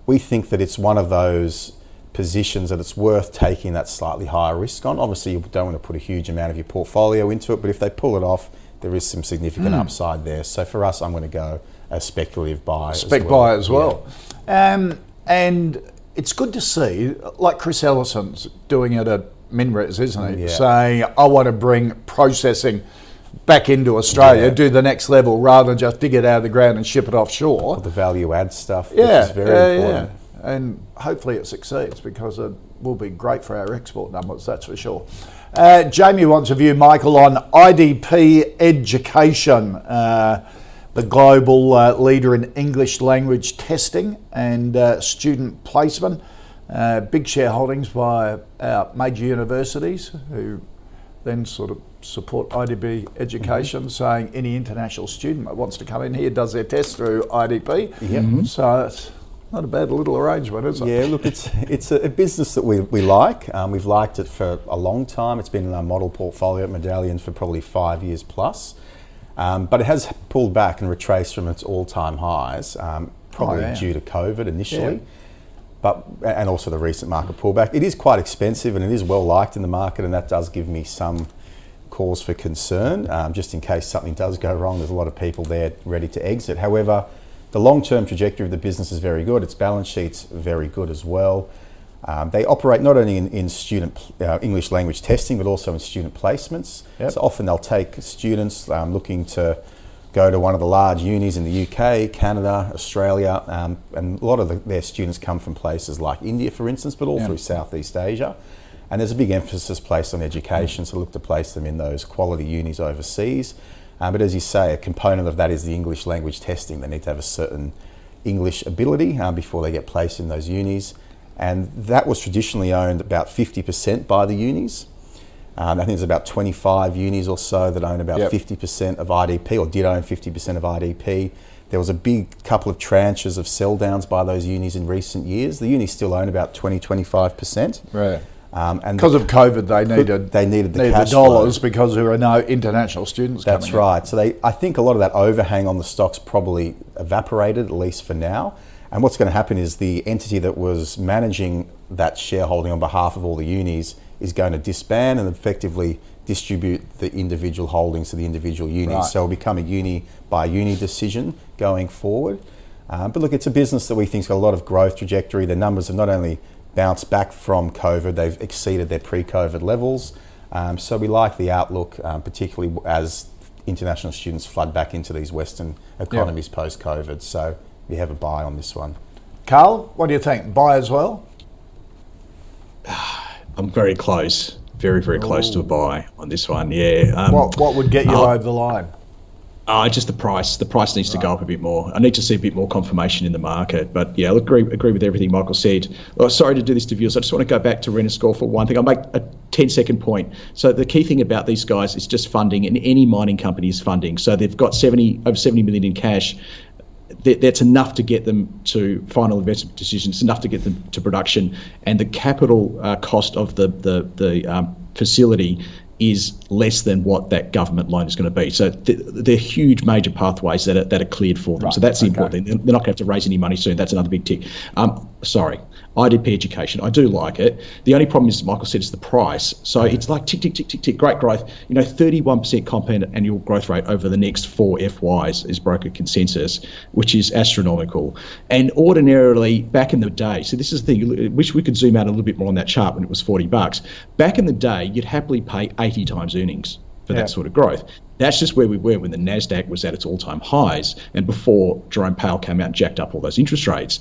Speaker 2: we think that it's one of those positions that it's worth taking that slightly higher risk on. Obviously, you don't want to put a huge amount of your portfolio into it, but if they pull it off, there is some significant mm. upside there. So for us, I'm going to go a speculative buy.
Speaker 1: Spec
Speaker 2: as well.
Speaker 1: buy as well. Yeah. Um, and it's good to see, like Chris Ellison's doing it at Minres, isn't he? Yeah. Saying, I want to bring processing back into Australia, yeah. do the next level rather than just dig it out of the ground and ship it offshore.
Speaker 2: The value add stuff, yeah, which is very uh, important.
Speaker 1: And hopefully it succeeds because it will be great for our export numbers, that's for sure. Uh, Jamie wants a view, Michael, on IDP education. Uh, the global uh, leader in English language testing and uh, student placement. Uh, big shareholdings by our major universities who then sort of support IDP education, mm-hmm. saying any international student that wants to come in here does their test through IDP.
Speaker 2: Yep. Mm-hmm.
Speaker 1: So it's not a bad little arrangement, is it?
Speaker 2: Yeah, look, it's it's a, business that we, we like. Um, we've liked it for a long time. It's been in our model portfolio at Medallion for probably five years plus. Um, but it has pulled back and retraced from its all time highs. Um, probably
Speaker 1: Oh, yeah.
Speaker 2: due to COVID initially.
Speaker 1: Yeah.
Speaker 2: But and also the recent market pullback. It is quite expensive and it is well liked in the market, and that does give me some cause for concern. Um, just in case something does go wrong, there's a lot of people there ready to exit. However, the long-term trajectory of the business is very good. Its balance sheet's very good as well. Um, they operate not only in, in student uh, English language testing, but also in student placements.
Speaker 1: Yep.
Speaker 2: So often they'll take students um, looking to go to one of the large unis in the UK, Canada, Australia, um, and a lot of the, their students come from places like India, for instance, but all
Speaker 1: Yeah.
Speaker 2: through Southeast Asia. And there's a big emphasis placed on education, so look to place them in those quality unis overseas. Um, but as you say, a component of that is the English language testing. They need to have a certain English ability um, before they get placed in those unis. And that was traditionally owned about 50% by the unis. Um, I think there's about 25 unis or so that own about
Speaker 1: Yep.
Speaker 2: 50% of IDP or did own 50% of IDP. There was a big couple of tranches of sell downs by those unis in recent years. The unis still own about 20, 25%.
Speaker 1: Right.
Speaker 2: Um, and
Speaker 1: Because of COVID, they needed
Speaker 2: They needed the
Speaker 1: needed
Speaker 2: cash
Speaker 1: dollars
Speaker 2: flow.
Speaker 1: because there were no international students
Speaker 2: That's
Speaker 1: coming in.
Speaker 2: right. So they, I think a lot of that overhang on the stocks probably evaporated, at least for now. And what's going to happen is the entity that was managing that shareholding on behalf of all the unis is going to disband and effectively distribute the individual holdings to the individual unis.
Speaker 1: Right.
Speaker 2: So it'll become a uni by uni decision going forward. Um, but look, it's a business that we think's got a lot of growth trajectory. The numbers have not only bounced back from COVID, they've exceeded their pre-COVID levels. Um, so we like the outlook, um, particularly as international students flood back into these Western economies post-COVID. So we have a buy on this one.
Speaker 1: Carl, what do you think? Buy as well?
Speaker 3: I'm very close, very very close to a buy on this one. Yeah. Um,
Speaker 1: What what would get you
Speaker 3: Oh.
Speaker 1: over the line?
Speaker 3: Uh, just the price. The price needs to go up a bit more. I need to see a bit more confirmation in the market. But yeah, I agree, agree with everything Michael said. Oh, sorry to do this to viewers. I just want to go back to Renascor for one thing. I'll make a 10 second point. So the key thing about these guys is just funding, and any mining company is funding. So they've got 70 over 70 million in cash. That's enough to get them to final investment decisions. It's enough to get them to production, and the capital uh, cost of the the the um, facility is less than what that government loan is going to be. So th- they're huge major pathways that are, that are cleared for them. so that's the
Speaker 1: okay.
Speaker 3: important thing. They're not going to have to raise any money soon. That's another big tick. Um, sorry, IDP education. I do like it. The only problem is, as Michael said, is the price. So it's like tick, tick, tick, tick, tick. Great growth. You know, 31% compound annual growth rate over the next four FYs is broker consensus, which is astronomical. And ordinarily, back in the day, so this is the thing. I wish we could zoom out a little bit more on that chart when it was 40 bucks. Back in the day, you'd happily pay 80 times earnings for
Speaker 1: Yeah.
Speaker 3: that sort of growth. That's just where we were when the Nasdaq was at its all-time highs, and before Jerome Powell came out and jacked up all those interest rates.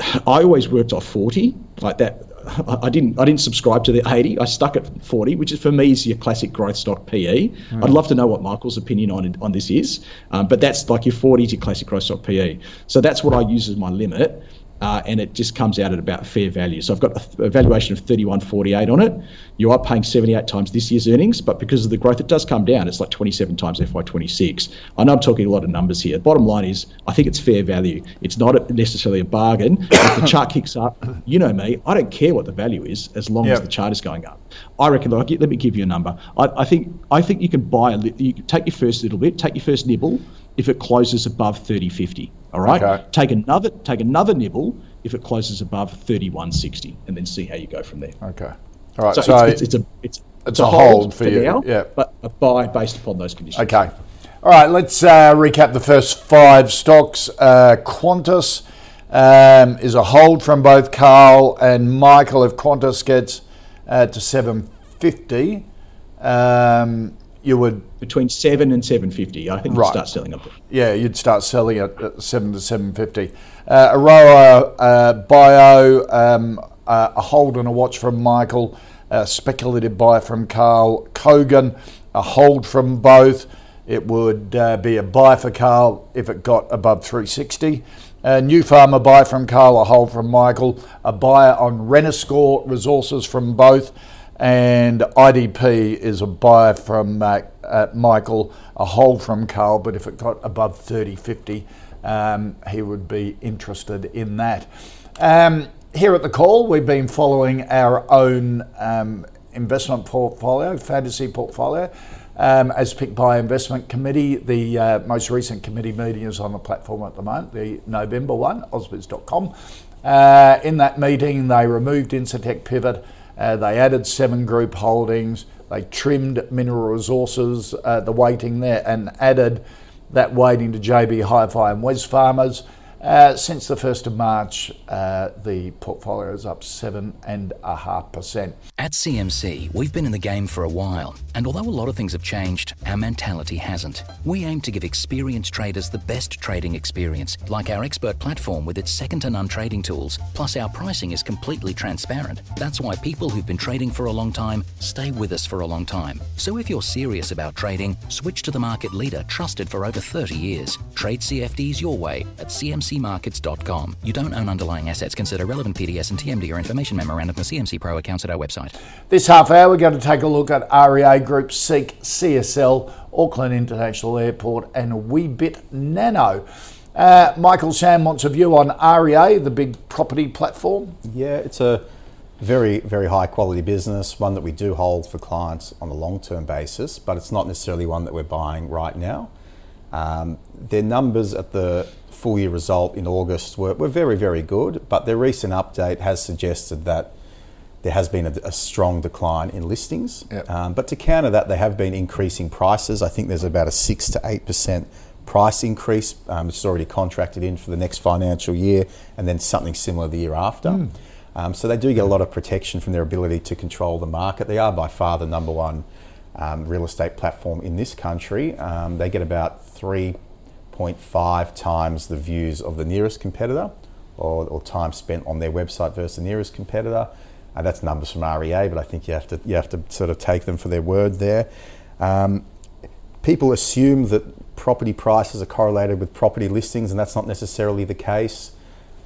Speaker 3: I always worked off 40, like that. I I didn't. I didn't subscribe to the 80. I stuck at 40, which is for me is your classic growth stock PE. I'd love to know what Michael's opinion on on this is, um, but that's like your 40 is your classic growth stock PE. So that's what I use as my limit. Uh, and it just comes out at about fair value. So I've got a, valuation of 31.48 on it. You are paying 78 times this year's earnings, but because of the growth, it does come down. It's like 27 times FY26. I know I'm talking a lot of numbers here. Bottom line is, I think it's fair value. It's not necessarily a bargain. if the chart kicks up, you know me, I don't care what the value is as long as the chart is going up. I reckon. Look, let me give you a number. I, I think I think you can buy a. You can take your first little bit, take your first nibble, if it closes above 30.50. All right.
Speaker 1: Okay.
Speaker 3: Take another take another nibble if it closes above 31.60, and then see how you go from there.
Speaker 1: Okay. All right.
Speaker 3: So,
Speaker 1: So,
Speaker 3: it's, it's, it's a it's,
Speaker 1: it's a hold for you,
Speaker 3: now,
Speaker 1: yeah.
Speaker 3: but a buy based upon those conditions.
Speaker 1: okay. All right. Let's uh, recap the first five stocks. Uh, Qantas um, is a hold from both Carl and Michael. If Qantas gets uh, to seven fifty, um, you would
Speaker 3: Between seven and 750, I think
Speaker 1: Right.
Speaker 3: we'll start selling up.
Speaker 1: Yeah, you'd start selling it at seven to seven fifty. Uh, Aroa uh, Bio, um, uh, a hold and a watch from Michael. A speculative buy from Carl Kogan, a hold from both. It would uh, be a buy for Carl if it got above 360. Uh, Nufarm a buy from Carl, a hold from Michael. A buy on Renascor resources from both and IDP is a buy from uh, uh, Michael, a hold from Carl, but if it got above 30, 50, um, he would be interested in that. Um, here at the call, we've been following our own um, investment portfolio, fantasy portfolio. um, as picked by Investment Committee. The uh, most recent committee meeting is on the platform at the moment, the November one, ausbiz.com. Uh, in that meeting, they removed Incitec Pivot, uh, they added Seven Group Holdings, they trimmed Mineral Resources, uh, the weighting there, and added that weighting to JB Hi-Fi and Wesfarmers. Uh, since the 1st of March, uh, the portfolio is up 7.5%.
Speaker 4: At CMC, we've been in the game for a while, and although a lot of things have changed, our mentality hasn't. We aim to give experienced traders the best trading experience, like our expert platform with its second to none trading tools. Plus, our pricing is completely transparent. That's why people who've been trading for a long time stay with us for a long time. So if you're serious about trading, switch to the market leader trusted for over 30 years. Trade CFDs your way at CMC cmcmarkets.com. You don't own underlying assets. Consider relevant PDS and TMD or information memorandum for CMC Pro accounts at our website.
Speaker 1: This half hour, we're going to take a look at REA Group, Seek, CSL, Auckland International Airport, and Weebit Nano. Uh, Michael Sam wants a view on REA, the big property platform.
Speaker 2: Yeah, it's a very, very high quality business, one that we do hold for clients on a long term basis, but it's not necessarily one that we're buying right now. Um, their numbers at the full year result in August were, were very, very good, but their recent update has suggested that there has been a, a strong decline in listings.
Speaker 1: Yep.
Speaker 2: Um, but to counter that, they have been increasing prices. I think there's about a 6 to 8% price increase, um, which is already contracted in for the next financial year, and then something similar the year after.
Speaker 1: Mm.
Speaker 2: Um, so they do get a lot of protection from their ability to control the market. They are by far the number one um, real estate platform in this country. Um, they get about 3.5 times the views of the nearest competitor or, or time spent on their website versus the nearest competitor. Uh, that's numbers from REA, but I think you have to you have to sort of take them for their word there. Um, people assume that property prices are correlated with property listings, and that's not necessarily the case.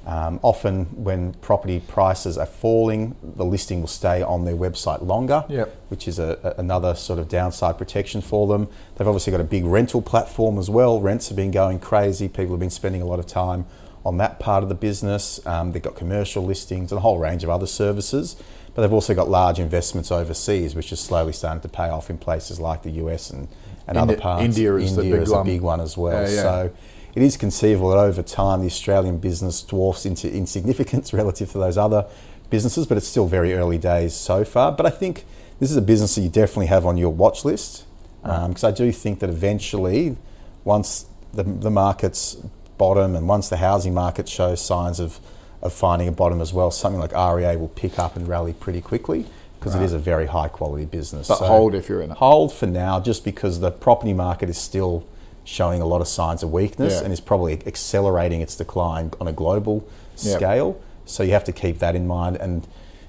Speaker 2: Um, often, when property prices are falling, the listing will stay on their website longer,
Speaker 1: Yep.
Speaker 2: which is a, a- another sort of downside protection for them. They've obviously got a big rental platform as well. Rents have been going crazy. People have been spending a lot of time on that part of the business. Um, they've got commercial listings and a whole range of other services. But they've also got large investments overseas, which is slowly starting to pay off in places like the US and, and
Speaker 1: Indi-
Speaker 2: other parts.
Speaker 1: India is the big
Speaker 2: is
Speaker 1: one.
Speaker 2: a big one as well.
Speaker 1: Yeah, yeah.
Speaker 2: So it is conceivable that over time the Australian business dwarfs into insignificance relative to those other businesses, but it's still very early days so far. But I think this is a business that you definitely have on your watch list because um, I do think that eventually, once the, the markets bottom and once the housing market shows signs of, of finding a bottom as well, something like REA will pick up and rally pretty quickly because it is a very high quality business.
Speaker 1: But hold if you're in it.
Speaker 2: Hold for now, just because the property market is still showing a lot of signs of weakness
Speaker 1: Yeah.
Speaker 2: and is probably accelerating its decline on a global
Speaker 1: Yep.
Speaker 2: scale. So you have to keep that in mind. And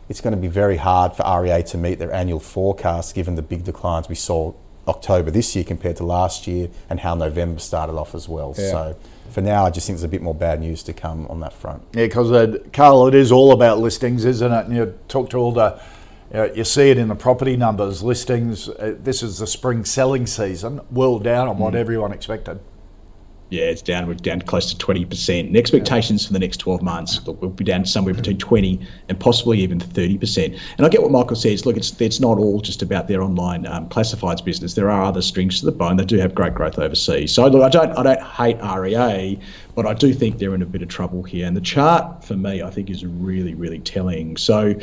Speaker 2: it's going to be very hard for REA to meet their annual forecast given the big declines we saw October this year compared to last year and how November started off as well.
Speaker 1: Yeah.
Speaker 2: So for now, I just think there's a bit more bad news to come on that front.
Speaker 1: Yeah, because uh, Carl, it is all about listings, isn't it? And you talk to all the, you, you see it in the property numbers. Listings. Uh, this is the spring selling season. Well down on what everyone expected.
Speaker 3: Yeah, it's down. We're down close to twenty percent. And expectations for the next twelve months, look, we'll be down somewhere between twenty and possibly even thirty percent. And I get what Michael says. Look, it's it's not all just about their online um, classifieds business. There are other strings to the bone. They do have great growth overseas. So look, I don't I don't hate REA, but I do think they're in a bit of trouble here. And the chart for me, I think, is really really telling. So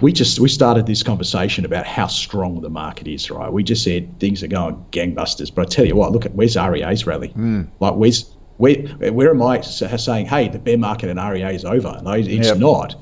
Speaker 3: we just we started this conversation about how strong the market is, right? We just said things are going gangbusters, but I tell you what, look at where's REA's rally? Like where's where where am I saying, hey, the bear market in REA is over? No, it's
Speaker 1: Yep.
Speaker 3: not.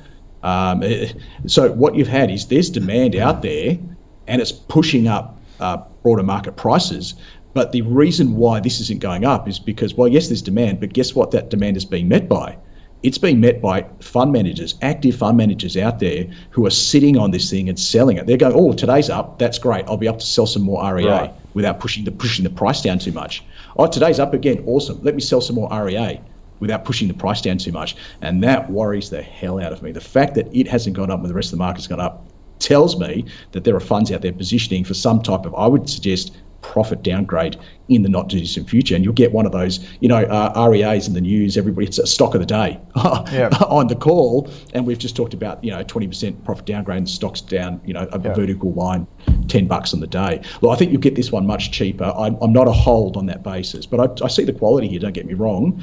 Speaker 3: Um, eh, so what you've had is there's demand out there, and it's pushing up uh, broader market prices. But the reason why this isn't going up is because, well, yes, there's demand, but guess what? That demand is being met by it's being met by fund managers, active fund managers out there who are sitting on this thing and selling it. They're going, oh, today's up. That's great. I'll be able to sell some more REA
Speaker 1: Right.
Speaker 3: without pushing the pushing the price down too much. Oh, today's up again. Awesome. Let me sell some more REA without pushing the price down too much. And that worries the hell out of me. The fact that it hasn't gone up when the rest of the market's gone up tells me that there are funds out there positioning for some type of, I would suggest, profit downgrade in the not too distant future. And you'll get one of those, you know, uh, REAs in the news, everybody, it's a stock of the day
Speaker 1: Yeah.
Speaker 3: on the call. And we've just talked about, you know, 20% profit downgrade and stocks down, you know, a
Speaker 1: Yeah.
Speaker 3: vertical line 10 bucks on the day. Well, I think you'll get this one much cheaper. I'm, I'm not a hold on that basis, but I, I, see the quality here, don't get me wrong,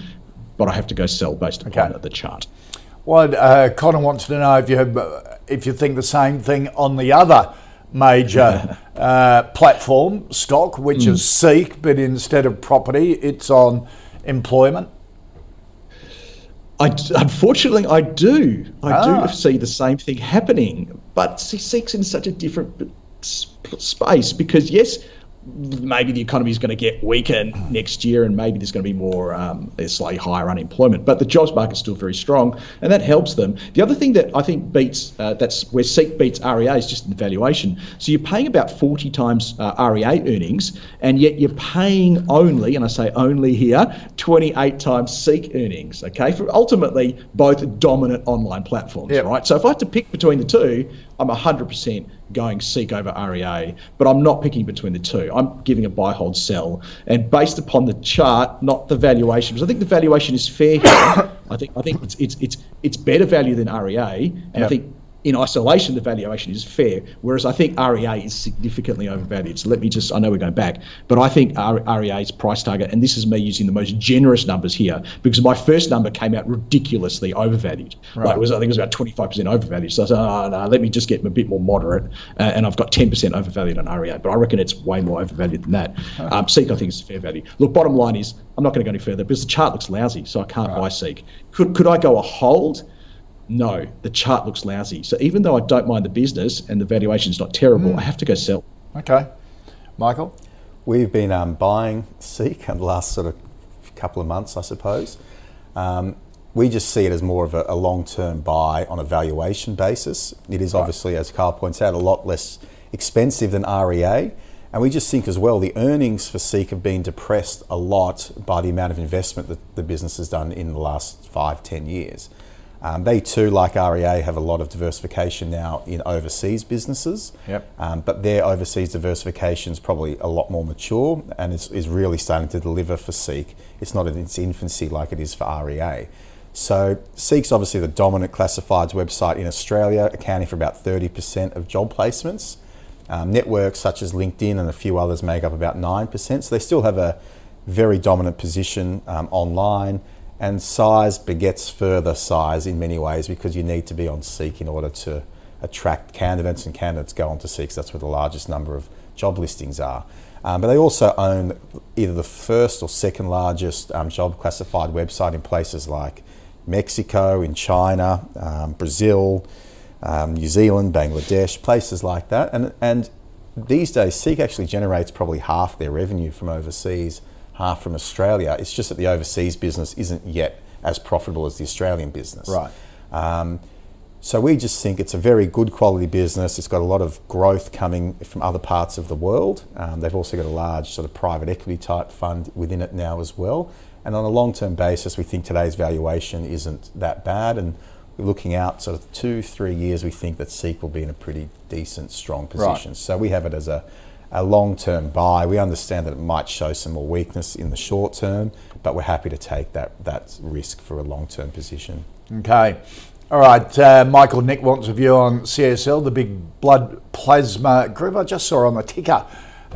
Speaker 3: but I have to go sell based upon okay. the chart.
Speaker 1: Well, uh, Connor wants to know if you have, if you think the same thing on the other major uh, platform stock, which mm. is Seek, but instead of property, it's on employment.
Speaker 3: I, unfortunately, I do. I ah. do see the same thing happening, but Seek's in such a different space because yes, maybe the economy is going to get weaker next year, and maybe there's going to be more, um, slightly higher unemployment. But the jobs market is still very strong, and that helps them. The other thing that I think beats, uh, that's where Seek beats REA is just in the valuation. So you're paying about 40 times uh, REA earnings, and yet you're paying only, and I say only here, 28 times Seek earnings. Okay, for ultimately both dominant online platforms, yep. right? So if I had to pick between the two, I'm 100% going seek over REA, but I'm not picking between the two. I'm giving a buy, hold, sell, and based upon the chart, not the valuation, because I think the valuation is fair here. I think I think it's it's it's it's better value than REA, and yep. I think in isolation, the valuation is fair, whereas I think REA is significantly overvalued. So let me just, I know we're going back, but I think REA's price target, and this is me using the most generous numbers here, because my first number came out ridiculously overvalued. Right. Like it was, I think it was about 25% overvalued. So I said, oh, no, let me just get a bit more moderate, uh, and I've got 10% overvalued on REA, but I reckon it's way more overvalued than that. Um, Seek, I think, is fair value. Look, bottom line is, I'm not going to go any further because the chart looks lousy, so I can't right. buy Seek. Could, could I go a hold? No, the chart looks lousy. So even though I don't mind the business and the valuation is not terrible, mm. I have to go sell.
Speaker 1: Okay. Michael?
Speaker 2: We've been um, buying Seek in the last sort of couple of months, I suppose. Um, we just see it as more of a, a long term buy on a valuation basis. It is right. obviously, as Carl points out, a lot less expensive than REA. And we just think as well the earnings for Seek have been depressed a lot by the amount of investment that the business has done in the last five, ten years. Um, they too, like REA, have a lot of diversification now in overseas businesses.
Speaker 1: Yep.
Speaker 2: Um, but their overseas diversification is probably a lot more mature and is, is really starting to deliver for Seek. It's not in its infancy like it is for REA. So Seek's obviously the dominant classifieds website in Australia, accounting for about 30% of job placements. Um, networks such as LinkedIn and a few others make up about 9%. So they still have a very dominant position um, online. And size begets further size in many ways because you need to be on Seek in order to attract candidates, and candidates go on to Seek. That's where the largest number of job listings are. Um, but they also own either the first or second largest um, job classified website in places like Mexico, in China, um, Brazil, um, New Zealand, Bangladesh, places like that. And, and these days, Seek actually generates probably half their revenue from overseas half from Australia. It's just that the overseas business isn't yet as profitable as the Australian business.
Speaker 1: Right. Um,
Speaker 2: so we just think it's a very good quality business. It's got a lot of growth coming from other parts of the world. Um, they've also got a large sort of private equity type fund within it now as well. And on a long term basis, we think today's valuation isn't that bad. And we're looking out sort of two, three years, we think that Seek will be in a pretty decent, strong position. Right. So we have it as a a long term buy. We understand that it might show some more weakness in the short term, but we're happy to take that, that risk for a long term position.
Speaker 1: Okay. All right, uh, Michael Nick wants a view on CSL, the big blood plasma group. I just saw on the ticker.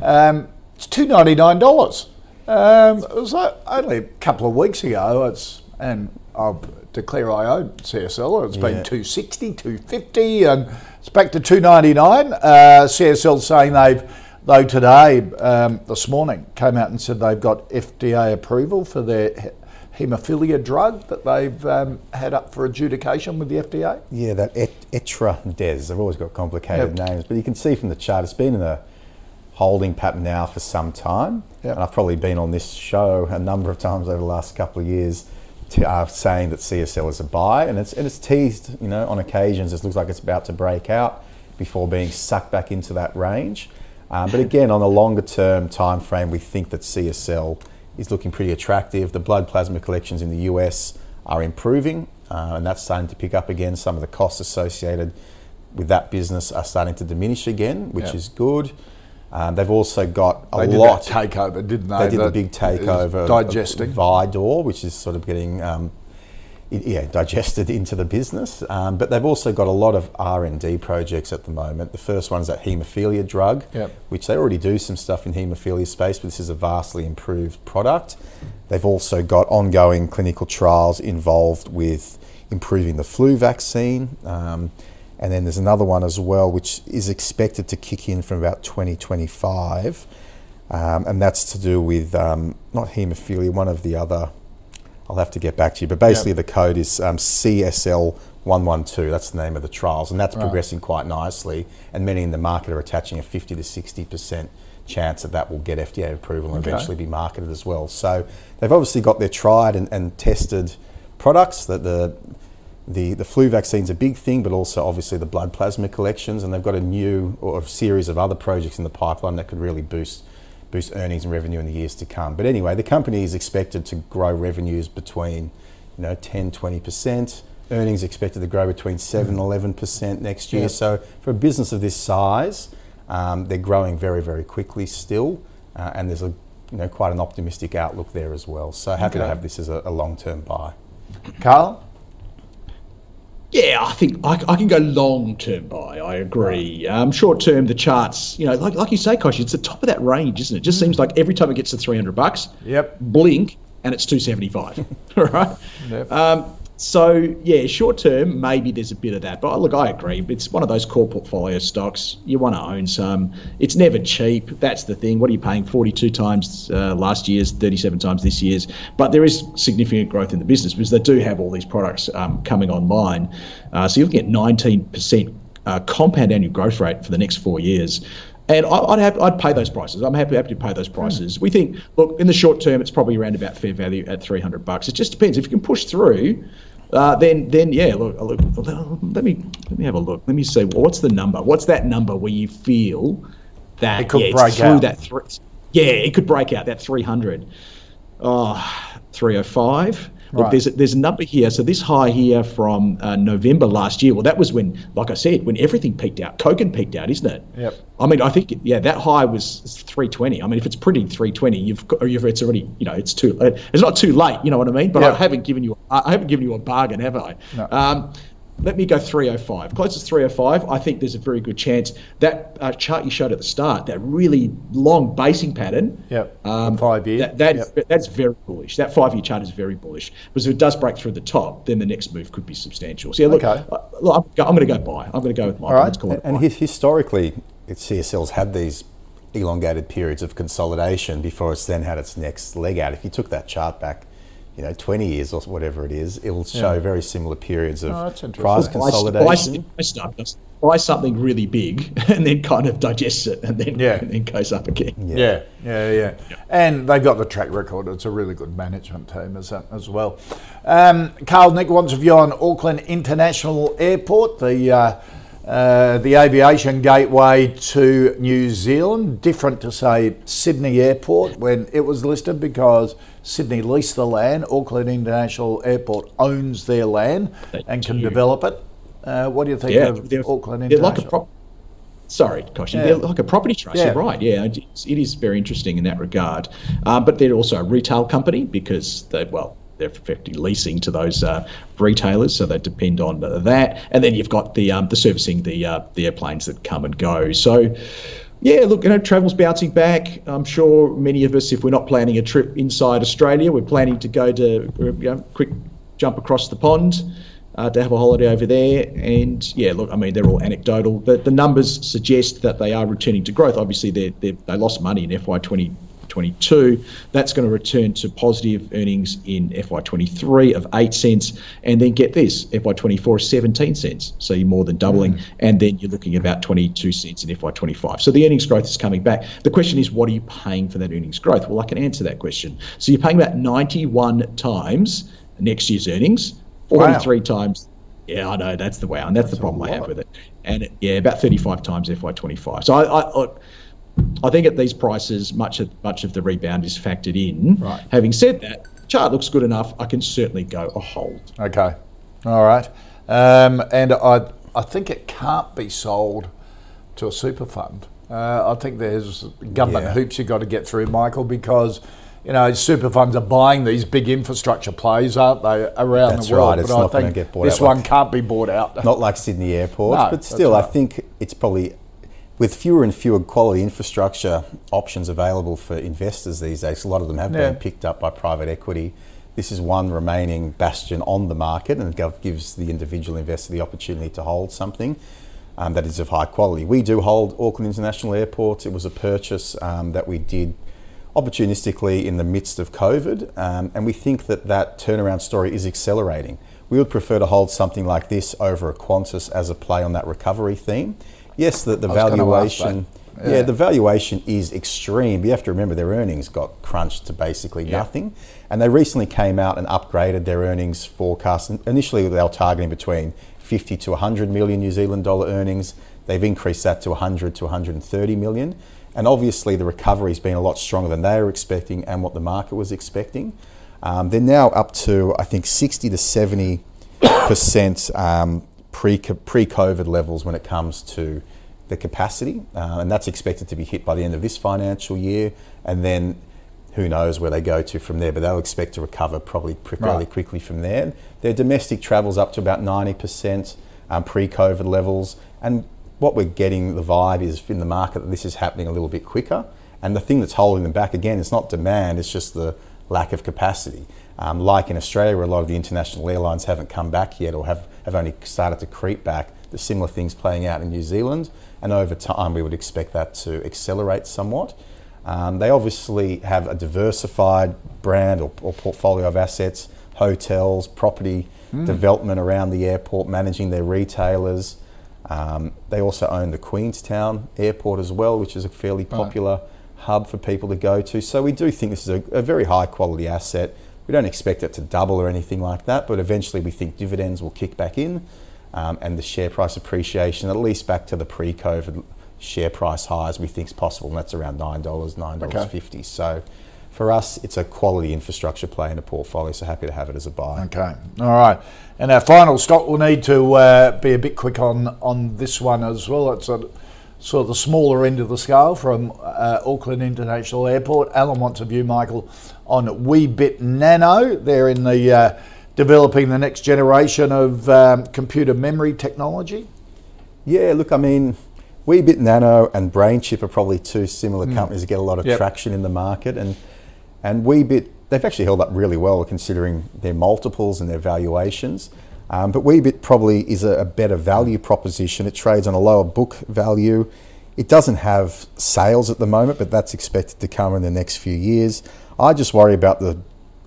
Speaker 1: Um, it's two ninety nine dollars. Um, it was uh, only a couple of weeks ago. It's and I'll declare I own CSL. It's yeah. been 260, 250, and it's back to two ninety nine. Uh, CSL saying they've Though today, um, this morning, came out and said they've got FDA approval for their haemophilia drug that they've um, had up for adjudication with the FDA.
Speaker 2: Yeah, that et- Etrades. They've always got complicated yep. names, but you can see from the chart it's been in a holding pattern now for some time. Yep. And I've probably been on this show a number of times over the last couple of years. To, uh, saying that CSL is a buy, and it's and it's teased, you know, on occasions. It looks like it's about to break out before being sucked back into that range. Um, but again, on a longer term time frame, we think that CSL is looking pretty attractive. The blood plasma collections in the US are improving, uh, and that's starting to pick up again. Some of the costs associated with that business are starting to diminish again, which yep. is good. Um, they've also got a
Speaker 1: they
Speaker 2: lot
Speaker 1: takeover, didn't they?
Speaker 2: They did the big takeover,
Speaker 1: digesting
Speaker 2: Vifor, which is sort of getting um, yeah, digested into the business. Um, but they've also got a lot of R and D projects at the moment. The first one is that haemophilia drug,
Speaker 1: Yep.
Speaker 2: which they already do some stuff in haemophilia space, but this is a vastly improved product. They've also got ongoing clinical trials involved with improving the flu vaccine. Um, and then there's another one as well, which is expected to kick in from about 2025. Um, and that's to do with um, not haemophilia, one of the other. I'll have to get back to you, but basically the code is um, CSL 112. That's the name of the trials, and that's progressing quite nicely. And many in the market are attaching a 50 to 60 percent chance that that will get FDA approval and
Speaker 1: Okay.
Speaker 2: eventually be marketed as well. So they've obviously got their tried and, and tested products. That the the the flu vaccine's a big thing, but also obviously the blood plasma collections, and they've got a new or a series of other projects in the pipeline that could really boost boost earnings and revenue in the years to come. But anyway, the company is expected to grow revenues between you know 10 20%. Earnings expected to grow between 7 and 11% next year.
Speaker 1: Yeah.
Speaker 2: So for a business of this size, um, they're growing very very quickly still, uh, and there's a you know quite an optimistic outlook there as well. So happy to have this as a, a long term buy.
Speaker 1: Carl?
Speaker 3: Yeah, I think I, I can go long term buy. I agree. Um, short term, the charts, you know, like like you say, Kosh, it's the top of that range, isn't it? It just seems like every time it gets to three hundred bucks,
Speaker 1: Yep.
Speaker 3: blink, and it's two seventy five. All right.
Speaker 1: Yep.
Speaker 3: Um, so yeah, short term, maybe there's a bit of that, but look, I agree. It's one of those core portfolio stocks. You want to own some. It's never cheap. That's the thing. What are you paying? Forty-two times uh, last year's, thirty-seven times this year's. But there is significant growth in the business because they do have all these products um, coming online. Uh, so you're looking at nineteen percent uh, compound annual growth rate for the next four years. And I- I'd, have, I'd pay those prices. I'm happy, happy to pay those prices. We think, look, in the short term, it's probably around about fair value at 300 bucks. It just depends. If you can push through, uh, then then yeah, look, look, let me let me have a look. Let me see what's the number. What's that number where you feel that
Speaker 1: It could
Speaker 3: yeah,
Speaker 1: break
Speaker 3: through
Speaker 1: out.
Speaker 3: that three, yeah, it could break out that 300. Oh, 305. Look,
Speaker 1: Right.
Speaker 3: there's a, there's a number here. So this high here from uh, November last year. Well, that was when, like I said, when everything peaked out. Kogan peaked out, isn't it?
Speaker 1: Yep.
Speaker 3: I mean, I think yeah, that high was 320. I mean, if it's printing 320, you've got, or you've, it's already you know it's too it's not too late. You know what I mean? But
Speaker 1: Yep.
Speaker 3: I haven't given you I haven't given you a bargain, have I?
Speaker 1: No.
Speaker 3: Um, let me go 305. Closest 305. I think there's a very good chance that uh, chart you showed at the start, that really long basing pattern.
Speaker 1: Yep.
Speaker 3: Um,
Speaker 1: Five year.
Speaker 3: That, that, That's very bullish. That five year chart is very bullish. Because if it does break through the top, then the next move could be substantial. So yeah, look,
Speaker 1: Okay.
Speaker 3: uh, look I'm, I'm going to go buy. I'm going to go with Michael.
Speaker 1: All right.
Speaker 3: Let's call it
Speaker 2: And
Speaker 3: buy.
Speaker 2: hi- historically, CSL's had these elongated periods of consolidation before it's then had its next leg out. If you took that chart back, you know, 20 years or whatever it is, it will show
Speaker 1: Yeah.
Speaker 2: very similar periods of
Speaker 1: Oh, that's interesting.
Speaker 2: price
Speaker 3: buy, buy,
Speaker 2: consolidation.
Speaker 3: buy buy something really big and then kind of digest it and then,
Speaker 1: Yeah.
Speaker 3: and then goes up again.
Speaker 1: Yeah, yeah, yeah. And they've got the track record. It's a really good management team as, as well. Um, Carl, Nick wants a view on Auckland International Airport, the uh, uh, the aviation gateway to New Zealand. Different to say Sydney Airport when it was listed because Sydney leased the land. Auckland International Airport owns their land
Speaker 3: They
Speaker 1: and can
Speaker 3: do.
Speaker 1: develop it. Uh, what do you think
Speaker 3: Yeah,
Speaker 1: of
Speaker 3: they're,
Speaker 1: Auckland
Speaker 3: they're like a
Speaker 1: International?
Speaker 3: prop. Sorry, Kochie.
Speaker 1: Yeah.
Speaker 3: They're like a property trust.
Speaker 1: Yeah.
Speaker 3: You're right. Yeah, it is very interesting in that regard. Um, but they're also a retail company because they well they're effectively leasing to those uh, retailers, so they depend on that. And then you've got the um, the servicing the uh, the airplanes that come and go. So. Yeah, look, you know, travel's bouncing back. I'm sure many of us, if we're not planning a trip inside Australia, we're planning to go to uh, you know, quick jump across the pond uh, to have a holiday over there. And yeah, look, I mean, they're all anecdotal, but the numbers suggest that they are returning to growth. Obviously, they they lost money in FY20 22. That's going to return to positive earnings in FY23 of 8 cents. And then get this FY24 is 17 cents. So you're more than doubling. Mm. And then you're looking about 22 cents in FY25. So the earnings growth is coming back. The question is, what are you paying for that earnings growth? Well, I can answer that question. So you're paying about 91 times next year's earnings, 43 wow. times yeah, I know. That's the way, and that's, that's the problem I have with it. And yeah, about thirty-five times FY twenty-five. So I, I, I, I think at these prices, much of much of the rebound is factored in.
Speaker 1: Right.
Speaker 3: Having said that, the chart looks good enough. I can certainly go a hold.
Speaker 1: Okay, all right. Um, and I, I think it can't be sold to a super fund. Uh, I think there's government
Speaker 2: Yeah.
Speaker 1: hoops you've got to get through, Michael, because you know, super funds are buying these big infrastructure plays, aren't they, around
Speaker 2: That's
Speaker 1: the world?
Speaker 2: right. It's
Speaker 1: but
Speaker 2: not
Speaker 1: I think
Speaker 2: get bought
Speaker 1: this
Speaker 2: out like-
Speaker 1: one can't be bought out.
Speaker 2: Not like Sydney Airport,
Speaker 1: No,
Speaker 2: but still,
Speaker 1: right.
Speaker 2: I think it's probably with fewer and fewer quality infrastructure options available for investors these days. A lot of them have
Speaker 1: Yeah.
Speaker 2: been picked up by private equity. This is one remaining bastion on the market, and it gives the individual investor the opportunity to hold something. Um, that is of high quality. We do hold Auckland International Airport. It was a purchase um, that we did opportunistically in the midst of COVID, um, and we think that that turnaround story is accelerating. We would prefer to hold something like this over a Qantas as a play on that recovery theme. Yes, the, the
Speaker 1: I was gonna ask
Speaker 2: valuation. Yeah.
Speaker 1: Yeah.
Speaker 2: the valuation is extreme. But you have to remember their earnings got crunched to basically nothing, and they recently came out and upgraded their earnings forecast. And Initially, they were targeting between 50 to 100 million New Zealand dollar earnings. They've increased that to 100 to 130 million. And obviously, the recovery's been a lot stronger than they were expecting and what the market was expecting. Um, they're now up to, I think, 60 to 70 percent um, pre pre COVID levels when it comes to the capacity, uh, and that's expected to be hit by the end of this financial year, and then who knows where they go to from there. But they'll expect to recover probably fairly
Speaker 1: Right.
Speaker 2: quickly from there. Their domestic travels up to about 90% um, pre-COVID levels, and what we're getting the vibe is in the market that this is happening a little bit quicker. And the thing that's holding them back again is not demand; it's just the lack of capacity. Um, like in Australia, where a lot of the international airlines haven't come back yet or have, have only started to creep back, The similar things playing out in New Zealand. And over time, we would expect that to accelerate somewhat. Um, they obviously have a diversified brand or, or portfolio of assets, hotels, property development around the airport, managing their retailers. Um, they also own the Queenstown Airport as well, which is a fairly popular hub for people to go to. So we do think this is a, a very high quality asset. We don't expect it to double or anything like that, but eventually we think dividends will kick back in um, and the share price appreciation, at least back to the pre COVID share price highs, we think is possible, and that's around $9, $9.50. So for us, it's a quality infrastructure play in a portfolio, so happy to have it as a buy.
Speaker 1: Okay, all right. And our final stock, we'll need to uh, be a bit quick on on this one as well. It's a sort of the smaller end of the scale from uh, Auckland International Airport. Alan wants a view, Michael, on Weebit Nano. They're in the uh, developing the next generation of um, computer memory technology.
Speaker 2: Yeah, look, I mean, Weebit Nano and BrainChip are probably two similar companies that get a lot of
Speaker 1: Yep.
Speaker 2: traction in the market, and and Weebit they've actually held up really well considering their multiples and their valuations. Um, but Weebit probably is a, a better value proposition. It trades on a lower book value. It doesn't have sales at the moment, but that's expected to come in the next few years. I just worry about the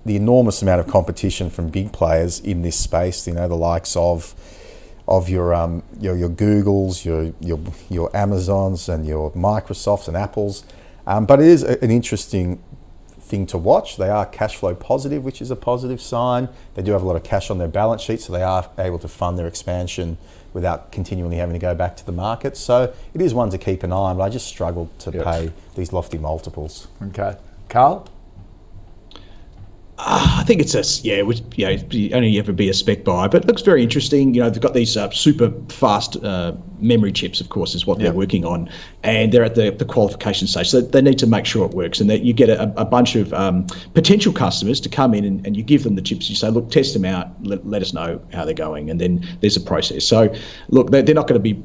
Speaker 2: the enormous amount of competition from big players in this space. You know, the likes of of your um, your, your Googles, your, your your Amazons, and your Microsofts and Apples. Um, but it is a- an interesting thing to watch. They are cash flow positive, which is a positive sign. They do have a lot of cash on their balance sheet, so they are able to fund their expansion without continually having to go back to the market. So it is one to keep an eye on. But I just struggle to
Speaker 1: Yes.
Speaker 2: pay these lofty multiples.
Speaker 1: Okay, Carl.
Speaker 3: I think it's a yeah, it would yeah, it'd only ever be a spec buy, but it looks very interesting. You know, they've got these uh, super fast uh, memory chips, of course, is what
Speaker 1: Yeah.
Speaker 3: they're working on, and they're at the, the qualification stage. So they need to make sure it works, and that you get a, a bunch of um, potential customers to come in and, and you give them the chips. You say, look, test them out, let, let us know how they're going, and then there's a process. So look, they're, they're not going to be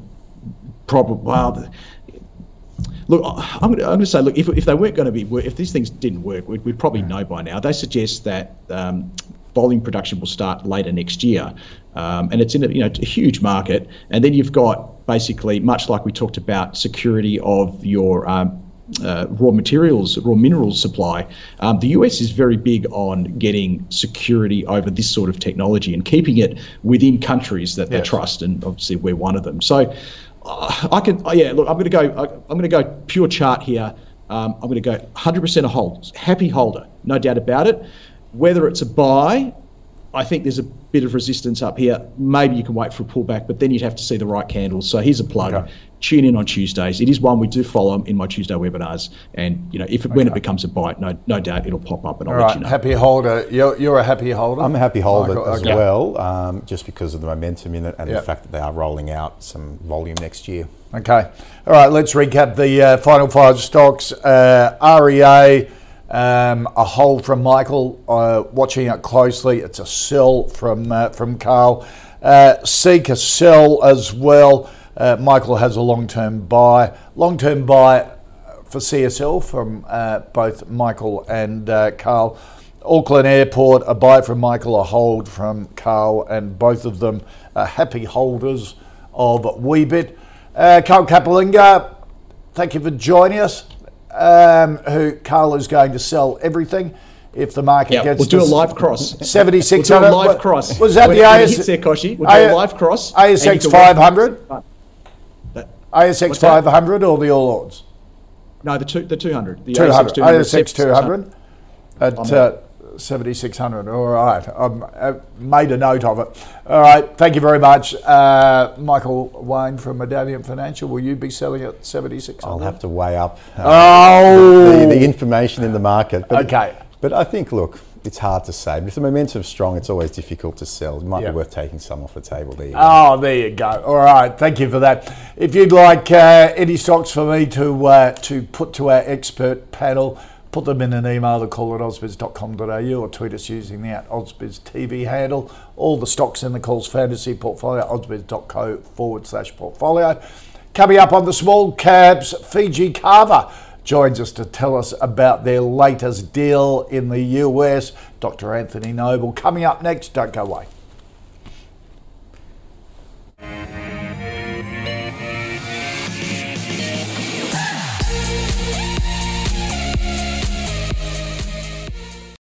Speaker 3: probably well. Look, I'm going, to, I'm going to say, look, if, if they weren't going to be, if these things didn't work, we'd, we'd probably know by now. They suggest that um, volume production will start later next year, um, and it's in a you know a huge market. And then you've got basically much like we talked about security of your um, uh, raw materials, raw minerals supply. Um, the US is very big on getting security over this sort of technology and keeping it within countries that they trust, and obviously we're one of them. So uh, I can, oh, yeah. Look, I'm going to go. I, I'm going to go pure chart here. Um, I'm going to go 100% a hold, happy holder, no doubt about it. Whether it's a buy, I think there's a bit of resistance up here. Maybe you can wait for a pullback, but then you'd have to see the right candles. So here's a plug.
Speaker 1: Okay.
Speaker 3: Tune in on Tuesdays. It is one we do follow in my Tuesday webinars, and you know if it, when it becomes a bite, no no doubt it'll pop up, and I'll
Speaker 1: All
Speaker 3: let
Speaker 1: right,
Speaker 3: you know.
Speaker 1: happy holder. You're, you're a happy holder.
Speaker 2: I'm a happy holder
Speaker 1: Michael,
Speaker 2: as
Speaker 1: okay.
Speaker 2: well, um, just because of the momentum in it and
Speaker 1: Yep.
Speaker 2: the fact that they are rolling out some volume next year.
Speaker 1: Okay. All right, let's recap the uh, final five stocks. Uh, REA, Um, a hold from Michael, uh, watching it closely. It's a sell from uh, from Carl. Uh, seek a sell as well. Uh, Michael has a long-term buy. Long-term buy for CSL from uh, both Michael and uh, Carl. Auckland Airport, a buy from Michael, a hold from Carl, and both of them are happy holders of Weebit. Uh, Carl Capolingua, thank you for joining us. Um, who Carl is going to sell everything if the market
Speaker 3: Yeah,
Speaker 1: gets
Speaker 3: we'll do a live cross.
Speaker 1: seventy six
Speaker 3: We'll do
Speaker 1: hundred.
Speaker 3: a live cross.
Speaker 1: Was that
Speaker 3: When-
Speaker 1: the
Speaker 3: when it
Speaker 1: AS?
Speaker 3: hits there, Kochie, we'll do a live cross,
Speaker 1: ASX five hundred.
Speaker 3: That-
Speaker 1: ASX five hundred or the All Ords?
Speaker 3: No, the two, the 200. The
Speaker 1: 200. ASX
Speaker 3: 200.
Speaker 1: 200 at uh, 7600. All right. I've, I've made a note of it. All right. Thank you very much. Uh, Michael Wayne from Medallion Financial, will you be selling at 7600?
Speaker 2: I'll have to weigh up uh,
Speaker 1: Oh!
Speaker 2: the, the information in the market. But,
Speaker 1: Okay.
Speaker 2: But I think, look, it's hard to say. But if the momentum's strong, it's always difficult to sell. It might
Speaker 1: Yeah.
Speaker 2: be worth taking some off the table there. you go.
Speaker 1: Oh, there you go. All right, thank you for that. If you'd like uh, any stocks for me to uh, to put to our expert panel, put them in an email to call at ausbiz.com.au or tweet us using the at Ausbiz TV handle. All the stocks in the calls fantasy portfolio, ausbiz.co forward slash portfolio. Coming up on the small cabs, Fiji Carver Joins us to tell us about their latest deal in the US, Dr. Anthony Noble. Coming up next, don't go away.